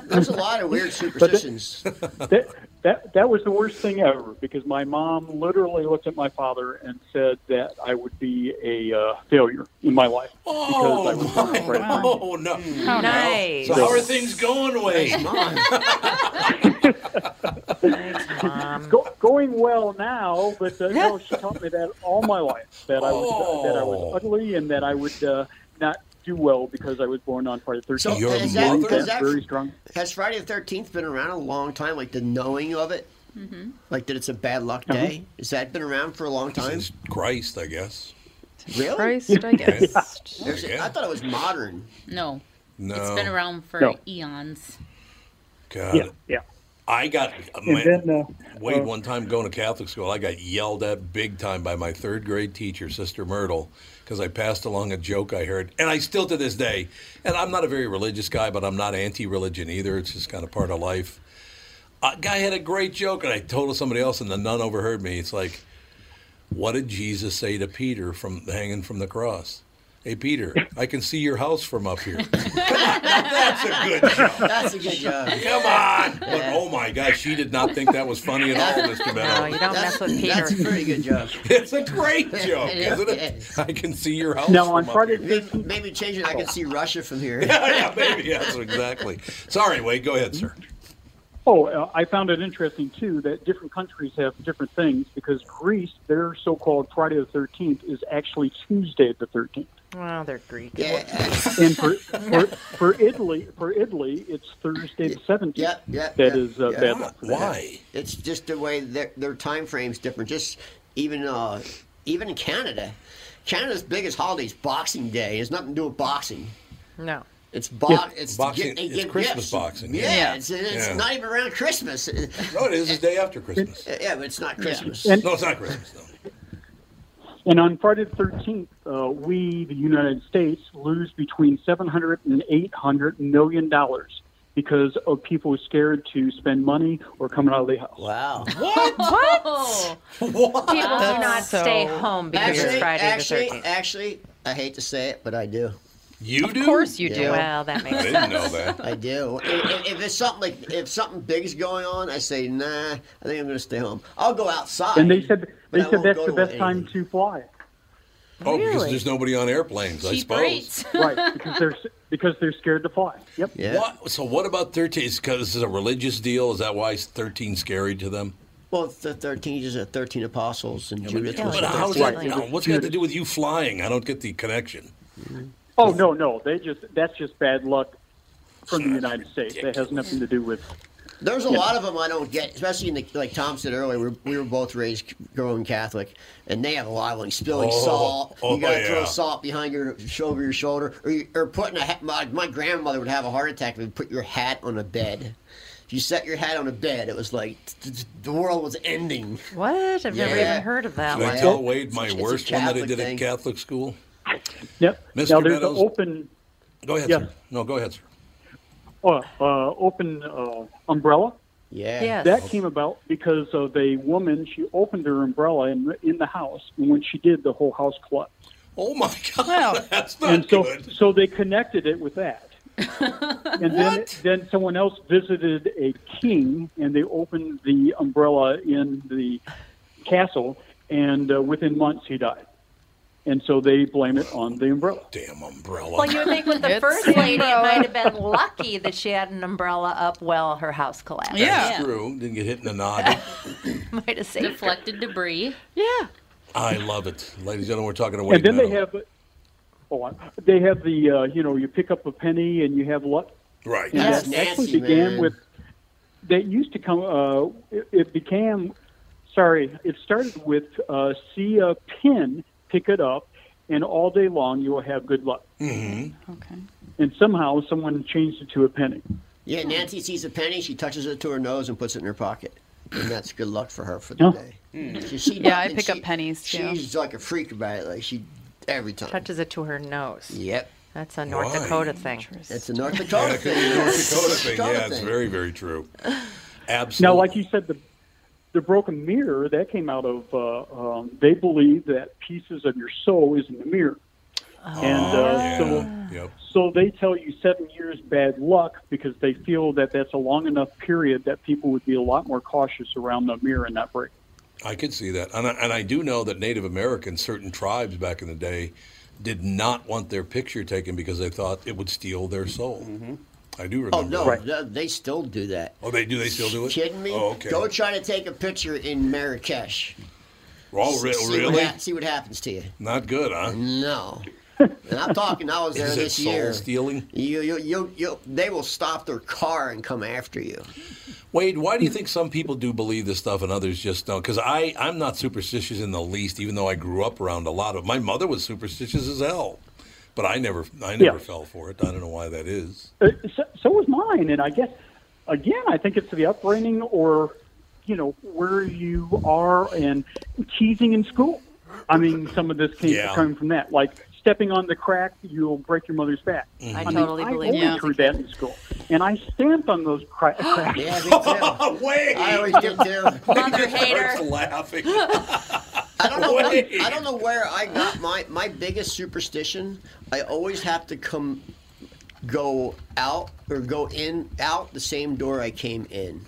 There's a lot of weird superstitions. that, that that was the worst thing ever because my mom literally looked at my father and said that I would be a uh, failure in my life because I was born on Friday the 13th. Oh no! How nice. So how are things going, Wade? Go, going well now, but uh, no, she taught me that all my life that I was that I Oh. was ugly and that I would uh, not do well because I was born on Friday the So Thirteenth. is that, Believe that that- very strong. has Friday the Thirteenth been around a long time? Like the knowing of it, Mm-hmm. like that it's a bad luck Uh-huh. day. Has that been around for a long time? Since Christ, I guess. Really? Christ, I guess. There's- Yeah. I thought it was modern. No. No. It's been around for No. eons. God. Yeah, yeah. I got And then, uh, Wade uh, one time going to Catholic school. I got yelled at big time by my third grade teacher, Sister Myrtle, because I passed along a joke I heard, and I still to this day. And I'm not a very religious guy, but I'm not anti-religion either. It's just kind of part of life. A guy had a great joke, and I told somebody else, and the nun overheard me. It's like, what did Jesus say to Peter from hanging from the cross? Hey Peter, I can see your house from up here. That's a good joke. That's a good job. Come on. But oh my gosh, she did not think that was funny at all, Mr. Meadow. No, you don't mess with Peter. That's a pretty good job. It's a great joke, isn't it? I can see your house. Now on from up Friday here. the Maybe, maybe change it. I can see Russia from here. yeah, yeah, maybe. Yes, exactly. Sorry, Wade. Go ahead, sir. Oh, uh, I found it interesting too that different countries have different things because Greece, their so-called Friday the Thirteenth is actually Tuesday the Thirteenth, Well, they're Greek. Yeah. and for, for for Italy, for Italy, it's Thursday the Seventeenth. Yeah, yeah. That yeah, is uh, yeah. bad luck. Why? It's just the way their, their time frame's different. Just even uh, even in Canada, Canada's biggest holiday is Boxing Day. It has nothing to do with boxing. No. It's bo- Yeah. it's Boxing- get- they it's Christmas gifts. boxing, Yeah, yeah. it's, it's Yeah. not even around Christmas. No, it is. It's day after Christmas. Yeah, but it's not Christmas. And- No, it's not Christmas. No. And on Friday the 13th, uh, we, the United States, lose between 700 and 800 million dollars because of people scared to spend money or coming out of the house. Wow. What? what? What? People do not so- stay home because Actually, it's Friday actually, the 13th. actually, I hate to say it, but I do. You do? Of course you Yeah. do. Well, that I makes sense. didn't know that. I do. If, if- if it's something like if something big is going on, I say nah. I think I'm going to stay home. I'll go outside. And they said but they I said that's the to best time to fly. Oh, because there's nobody on airplanes, I suppose. rates. right, because they're because they're scared to fly. Yep. Yeah. What? So what about 13? Because this is a religious deal. Is that why 13 scary to them? Well, the thirteen is the thirteen apostles and Judith. yeah, was But how's 13th. that? no, what's that got to do with you flying? I don't get the connection. Mm-hmm. Oh no, no, they just that's just bad luck from the United States. That has nothing to do with. There's a lot of them I don't get, especially in the like Tom said earlier. We were, we were both raised growing Catholic, and they have a lot of like spilling Oh, salt. oh, you gotta yeah. throw salt behind your over your shoulder, or, you, or putting a hat. My, my grandmother would have a heart attack if you put your hat on a bed. If you set your hat on a bed, it was like t- t- the world was ending. What? I've never even heard of that Can I tell Wade my It's a worst one that I did thing. at Catholic school? Yep. Mr. Now there's Meadows? an open, Go ahead, Yes. sir. No, go ahead, sir. Uh, uh, open uh, umbrella. Yeah. Yes. That came about because of a woman. She opened her umbrella in in the house, and when she did, the whole house collapsed. Oh my God, Well, that's not and so, good. so they connected it with that. and then, then someone else visited a king, and they opened the umbrella in the castle, and uh, within months he died. And so they blame it on the umbrella. Damn umbrella. Well, you would think with the It's first lady, it might have been lucky that she had an umbrella up while her house collapsed. Yeah. That's true. Didn't get hit in the noggin. might have saved her. Deflected debris. Yeah. I love it, ladies and gentlemen. We're talking to Wade And then they Meadows. have, oh, they have the, uh, you know, you pick up a penny and you have luck. right. And Yes, that actually Nancy, began man. with that used to come. Uh, it, it became sorry. It started with uh, see a pin, pick it up, and all day long you will have good luck. Mm-hmm. Okay. And somehow someone changed it to a penny. Yeah, Nancy sees a penny, she touches it to her nose and puts it in her pocket. And that's good luck for her for the Oh. day. She- she- Yeah, I pick she- up pennies, too. She's like a freak about it. Like she, every time. Touches it to her nose. Yep. That's a North Why? Dakota thing. It's a North Dakota thing. North Dakota thing. Yeah, it's very, very true. Absolutely. Now, like you said, the the broken mirror that came out of uh, um, they believe that pieces of your soul is in the mirror, and uh, Oh, yeah. so Yep. so they tell you seven years bad luck because they feel that that's a long enough period that people would be a lot more cautious around the mirror and not break. I could see that, and I, and I do know that Native Americans, certain tribes back in the day, did not want their picture taken because they thought it would steal their soul. I do oh, remember. Oh no, that. th- they still do that. Oh, they do. They still do it. Kidding me? Oh, okay. Go try to take a picture in Marrakesh. Oh, re- See what really? hap- see what happens to you. Not good, huh? No. And I'm talking. I was there Is it this soul year. stealing? You, you, you, you, they will stop their car and come after you. Wade, why do you think some people do believe this stuff and others just don't? Because I, I'm not superstitious in the least, even though I grew up around a lot of. My mother was superstitious as hell, but I never, I never Yeah. fell for it. I don't know why that is. Uh, so, so was mine, and I guess again, I think it's the upbringing or you know where you are and teasing in school. I mean, some of this came Yeah. coming from that, like stepping on the crack, you'll break your mother's back. Mm-hmm. I mean, totally I believe always Yeah. heard that in school, and I stamped on those cra- cracks. Yeah, me too. Wade, I always did too. Mother hater. laughing. I don't know. Where, I don't know where I got my my biggest superstition. I always have to come, go out or go in out the same door I came in.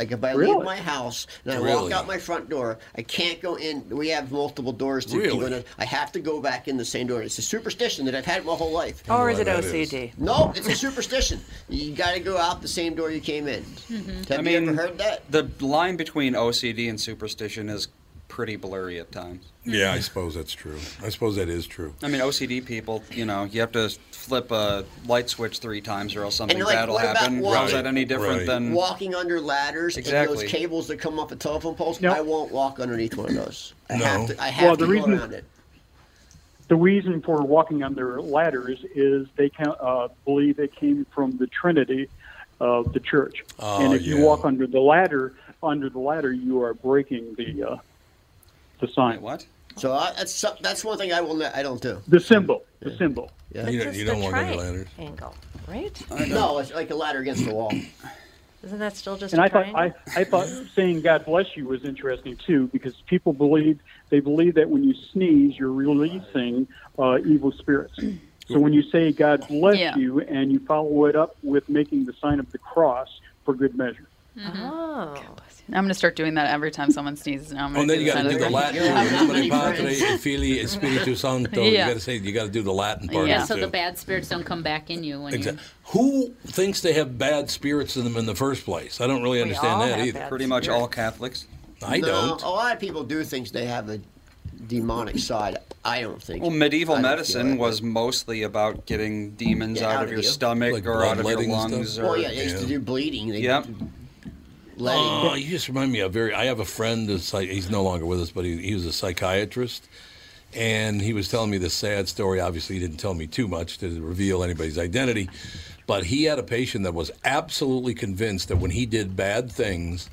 Like if I Really? leave my house and I walk out my front door, I can't go in. We have multiple doors to Really? go in. I have to go back in the same door. It's a superstition that I've had my whole life. Or is it that is. OCD? No, it's a superstition. You got to go out the same door you came in. Mm-hmm. Have I you mean, ever heard that? The line between OCD and superstition is pretty blurry at times. Yeah, I suppose that's true. I suppose that is true. I mean, OCD people, you know, you have to flip a light switch three times or else something like, bad will what about happen. walking- How is that any different Right. than Walking under ladders and Exactly. those cables that come off a telephone poles, No. I won't walk underneath one of those. I No. have to. I have Well, to the go reason- around it. The reason for walking under ladders is they can, uh, believe it came from the Trinity of the church, Oh, and if you walk under the ladder, under the ladder, you are breaking the uh, the sign, what? So I, that's that's one thing I will. ne- I don't do. the symbol, the symbol. Yeah. You don't, Just you the don't walk under ladders. Triangle, right? No, it's like a ladder against the wall. Isn't that still just And a I thought triangle? I, I thought saying God bless you was interesting too because people believe they believe that when you sneeze you're releasing uh, evil spirits. So when you say God bless Yeah. you and you follow it up with making the sign of the cross for good measure. Oh. I'm gonna start doing that every time someone sneezes. Now I'm Oh, gonna and then do you got to do the the Latin. You'll have too. that many Padre, friends. Filii, Spiritu Sancto. You got to say you got to do the Latin part. Yeah, of so it, the bad spirits don't come back in you when Exactly. you. Who thinks they have bad spirits in them in the first place? I don't really understand that either. Pretty much all Catholics. I no, don't. A lot of people do think they have a demonic side. I don't think. Well, medieval I don't feel medicine that was mostly about getting demons Yeah, out out of of your you. stomach Like or out of your lungs. stuff? Or, Well, yeah, they used to do bleeding. They Yep. Letting. Oh, you just remind me of very. I have a friend. Who's, psy- he's no longer with us, but he, he was a psychiatrist, and he was telling me this sad story. Obviously, he didn't tell me too much to reveal anybody's identity, but he had a patient that was absolutely convinced that when he did bad things,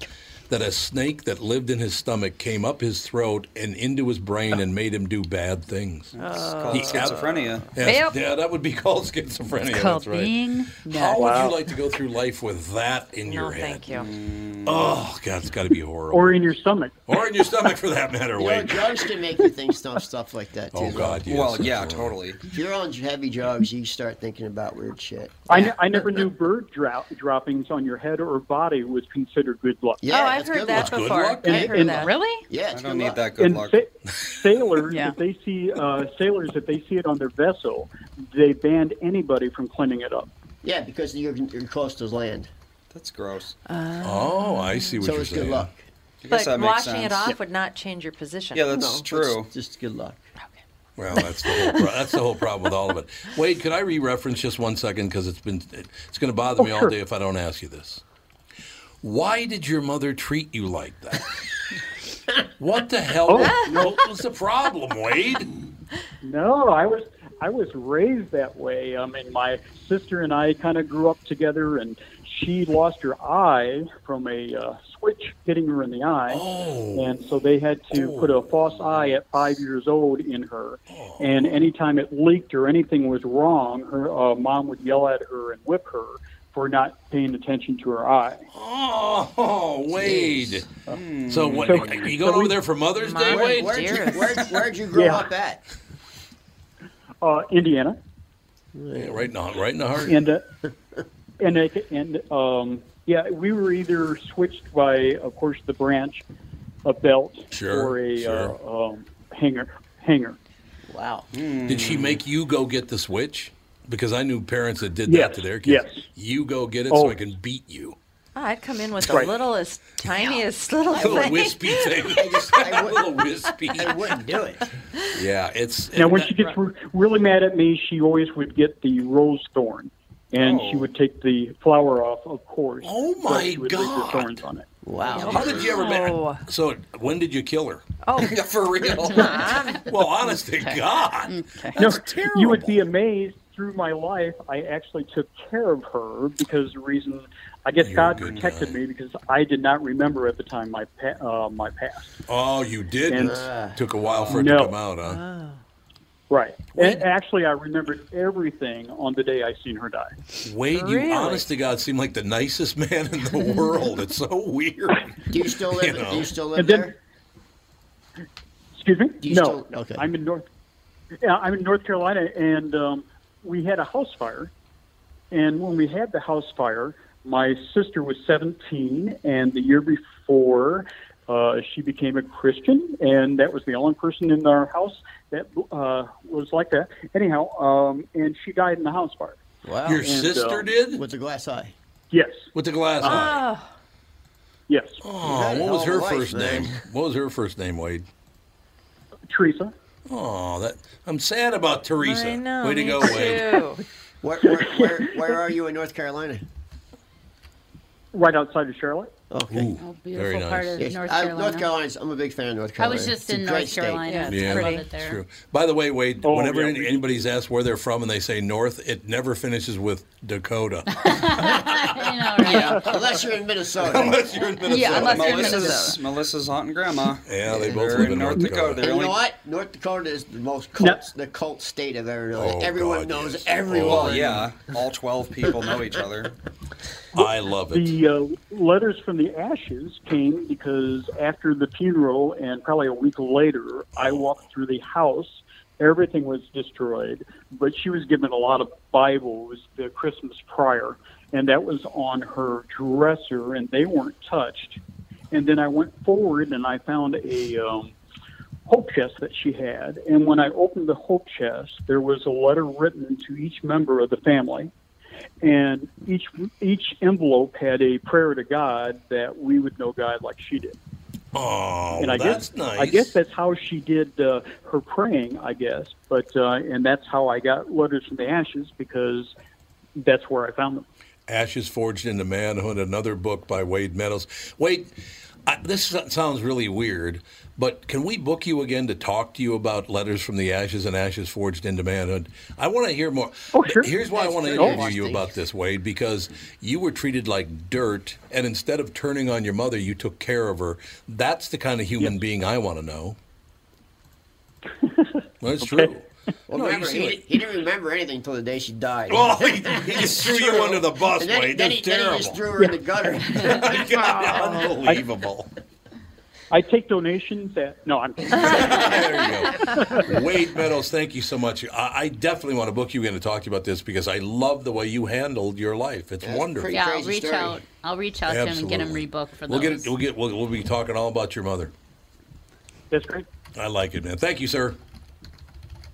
that a snake that lived in his stomach came up his throat and into his brain and made him do bad things. It's oh. called schizophrenia. Yes, Yep. Yeah, that would be called schizophrenia. It's called that's right. being How nuts. would you like to go through life with that in No, your head? thank you. Mm. Oh God, it's got to be horrible. Or in your stomach. Or in your stomach, for that matter. You know, drugs can make you think stuff stuff like that oh, too. Oh God, yes. Well, yeah, right. totally. If you're on heavy drugs, you start thinking about weird shit. I, never knew bird drop, droppings on your head or body was considered good luck. Yeah, oh, I've heard that luck. good before. luck. And- I've heard and- that. Really? Yeah, I don't need luck. that good and luck. sa- sailors, Yeah. if they see uh, sailors, if they see it on their vessel, they banned anybody from cleaning it up. Yeah, because you're, you're close to land. That's gross. Oh, I see what so you're it's saying. good luck. I guess But that makes washing sense. it off would not change your position. Yeah, that's no, true. It's just good luck. Well, that's the whole pro- that's the whole problem with all of it. Wade, could I re-reference just one second because it's been it's going to bother Oh, me all sure. day if I don't ask you this. Why did your mother treat you like that? what the hell? Oh. What was the problem, Wade? No, I was I was raised that way. I mean, my sister and I kind of grew up together, and she lost her eye from a uh, switch hitting her in the eye, Oh. and so they had to put a false eye at five years old in her. And anytime it leaked or anything was wrong, her uh, mom would yell at her and whip her for not paying attention to her eye. Oh, Wade. So what? So- you going over there for Mother's Day, Mom, Wade? Where'd you, Dearest. where, where'd you grow Yeah. up at? Uh, Indiana. Yeah, right in the right in the heart. and uh, and it, and um, yeah, we were either switched by, of course, the branch, a belt, Sure, or a sure. uh, um, hanger. Hanger. Wow. Did she make you go get the switch? Because I knew parents that did Yes, that to their kids. yes. You go get it so Oh. I can beat you. Oh, I'd come in with the Right. littlest, tiniest little Little thing. wispy thing. I just I little wispy. I wouldn't do it. Yeah, it's. Now, when that- she gets re- really mad at me, she always would get the rose thorn, and she Oh. would take the flower off, of course. Oh, but my she would leave God. the thorns on it. Wow. How did you ever? Oh. Ma- so when did you kill her? Oh, Yeah, for real. Mom. Well, honest to God, Okay. No, that's terrible. you would be amazed. Through my life, I actually took care of her because the reason I guess You're God protected guy. me because I did not remember at the time my pa- uh, my past. Oh, you didn't. And- Took a while for it No. to come out, huh? Right. Wait. And actually, I remembered everything on the day I seen her die. Wade, Really? you honest to God seem like the nicest man in the world. It's so weird. Do you still live? You know. Do you still live then- there? Excuse me? Do you no, still- okay. I'm in North. Yeah, I'm in North Carolina, and um, we had a house fire. And when we had the house fire, my sister was 17, and the year before, uh, she became a Christian, and that was the only person in our house that uh, was like that. Anyhow, um, and she died in the house fire. Wow. Your And, sister uh, did? With the glass eye. Yes. With the glass Uh-huh. eye. Yes. Oh, what was her life, first man. name? What was her first name, Wade? Teresa. Oh, that I'm sad about Teresa. I know, Way to me go, too. Wade. Where, where, where, where are you in North Carolina? Right outside of Charlotte. Okay. Oh, beautiful part of Yes, North I- Carolina. North Carolina's. I'm a big fan of North Carolina. I Carolina. was just It's a in great North state. Carolina. Yeah, It's Yeah, pretty. it's there. true. By the way, Wade, Oh, whenever yeah, we- anybody's asked where they're from and they say North, it never finishes with Dakota. Yeah, unless you're in Minnesota. Unless you're in Minnesota. Yeah, unless you're in Melissa's, Minnesota. Melissa's aunt and grandma. Yeah, they both They're live in North Dakota. They're And you only- know what? North Dakota is the most cult, the cult state I've ever. Oh, everyone God, knows yes. everyone. Oh, well, yeah, all 12 people know each other. I love it. The uh, letters from the ashes came because after the funeral and probably a week later, I walked through the house. Everything was destroyed, but she was given a lot of Bibles the Christmas prior, and that was on her dresser, and they weren't touched. And then I went forward and I found a um, hope chest that she had, and when I opened the hope chest, there was a letter written to each member of the family and each each envelope had a prayer to God that we would know God like she did. Oh, and I that's guess nice. I guess that's how she did uh, her praying. I guess, but uh, and that's how I got letters from the ashes because that's where I found them. Ashes Forged into Manhood, another book by Wade Meadows. Wade, I, this sounds really weird, but can we book you again to talk to you about Letters from the Ashes and Ashes Forged into Manhood? I want to hear more. Oh, sure. Here's why I want to interview you about this, Wade, because you were treated like dirt, and instead of turning on your mother, you took care of her. That's the kind of human being I want to know. Well, it's true. Well, No, remember, he, what- he didn't remember anything until the day she died. Oh, he, he just threw you under the bus, And then, Wade. then, That's he, then terrible. he just threw her in the gutter. Oh. Unbelievable. I take donations at no, I'm kidding. there you go. Wade Meadows, thank you so much. I, I definitely want to book you in to talk to you about this because I love the way you handled your life. It's wonderful. Yeah, I'll reach out. I'll reach out to him and get him rebooked for We'll those. get it. We'll get. We'll, we'll be talking all about your mother. That's great. I like it, man. Thank you, sir.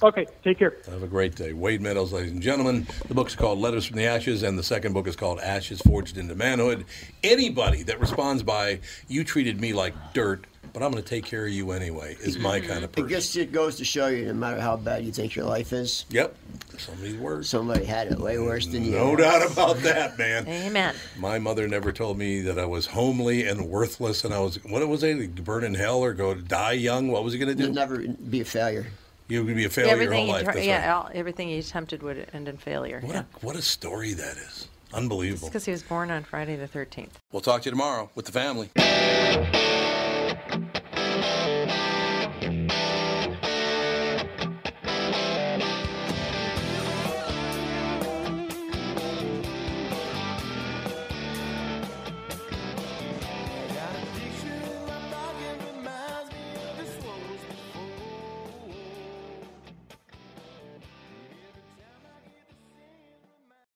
Okay, take care. Have a great day. Wade Meadows, ladies and gentlemen. The book's called Letters from the Ashes, and the second book is called Ashes Forged into Manhood. Anybody that responds by, you treated me like dirt, but I'm going to take care of you anyway, is my mm-hmm. kind of person. I guess it goes to show you, no matter how bad you think your life is. Yep. Somebody's worse. Somebody had it way worse than you. No doubt about that, man. Amen. My mother never told me that I was homely and worthless, and I was what was it? Burn in hell or go die young? What was he going to do? You'll never be a failure. You would be a failure your everything whole you life. tr- yeah, right. all, everything you attempted would end in failure. What, yeah. a, what a story that is. Unbelievable. because he was born on Friday the 13th. We'll talk to you tomorrow with the family.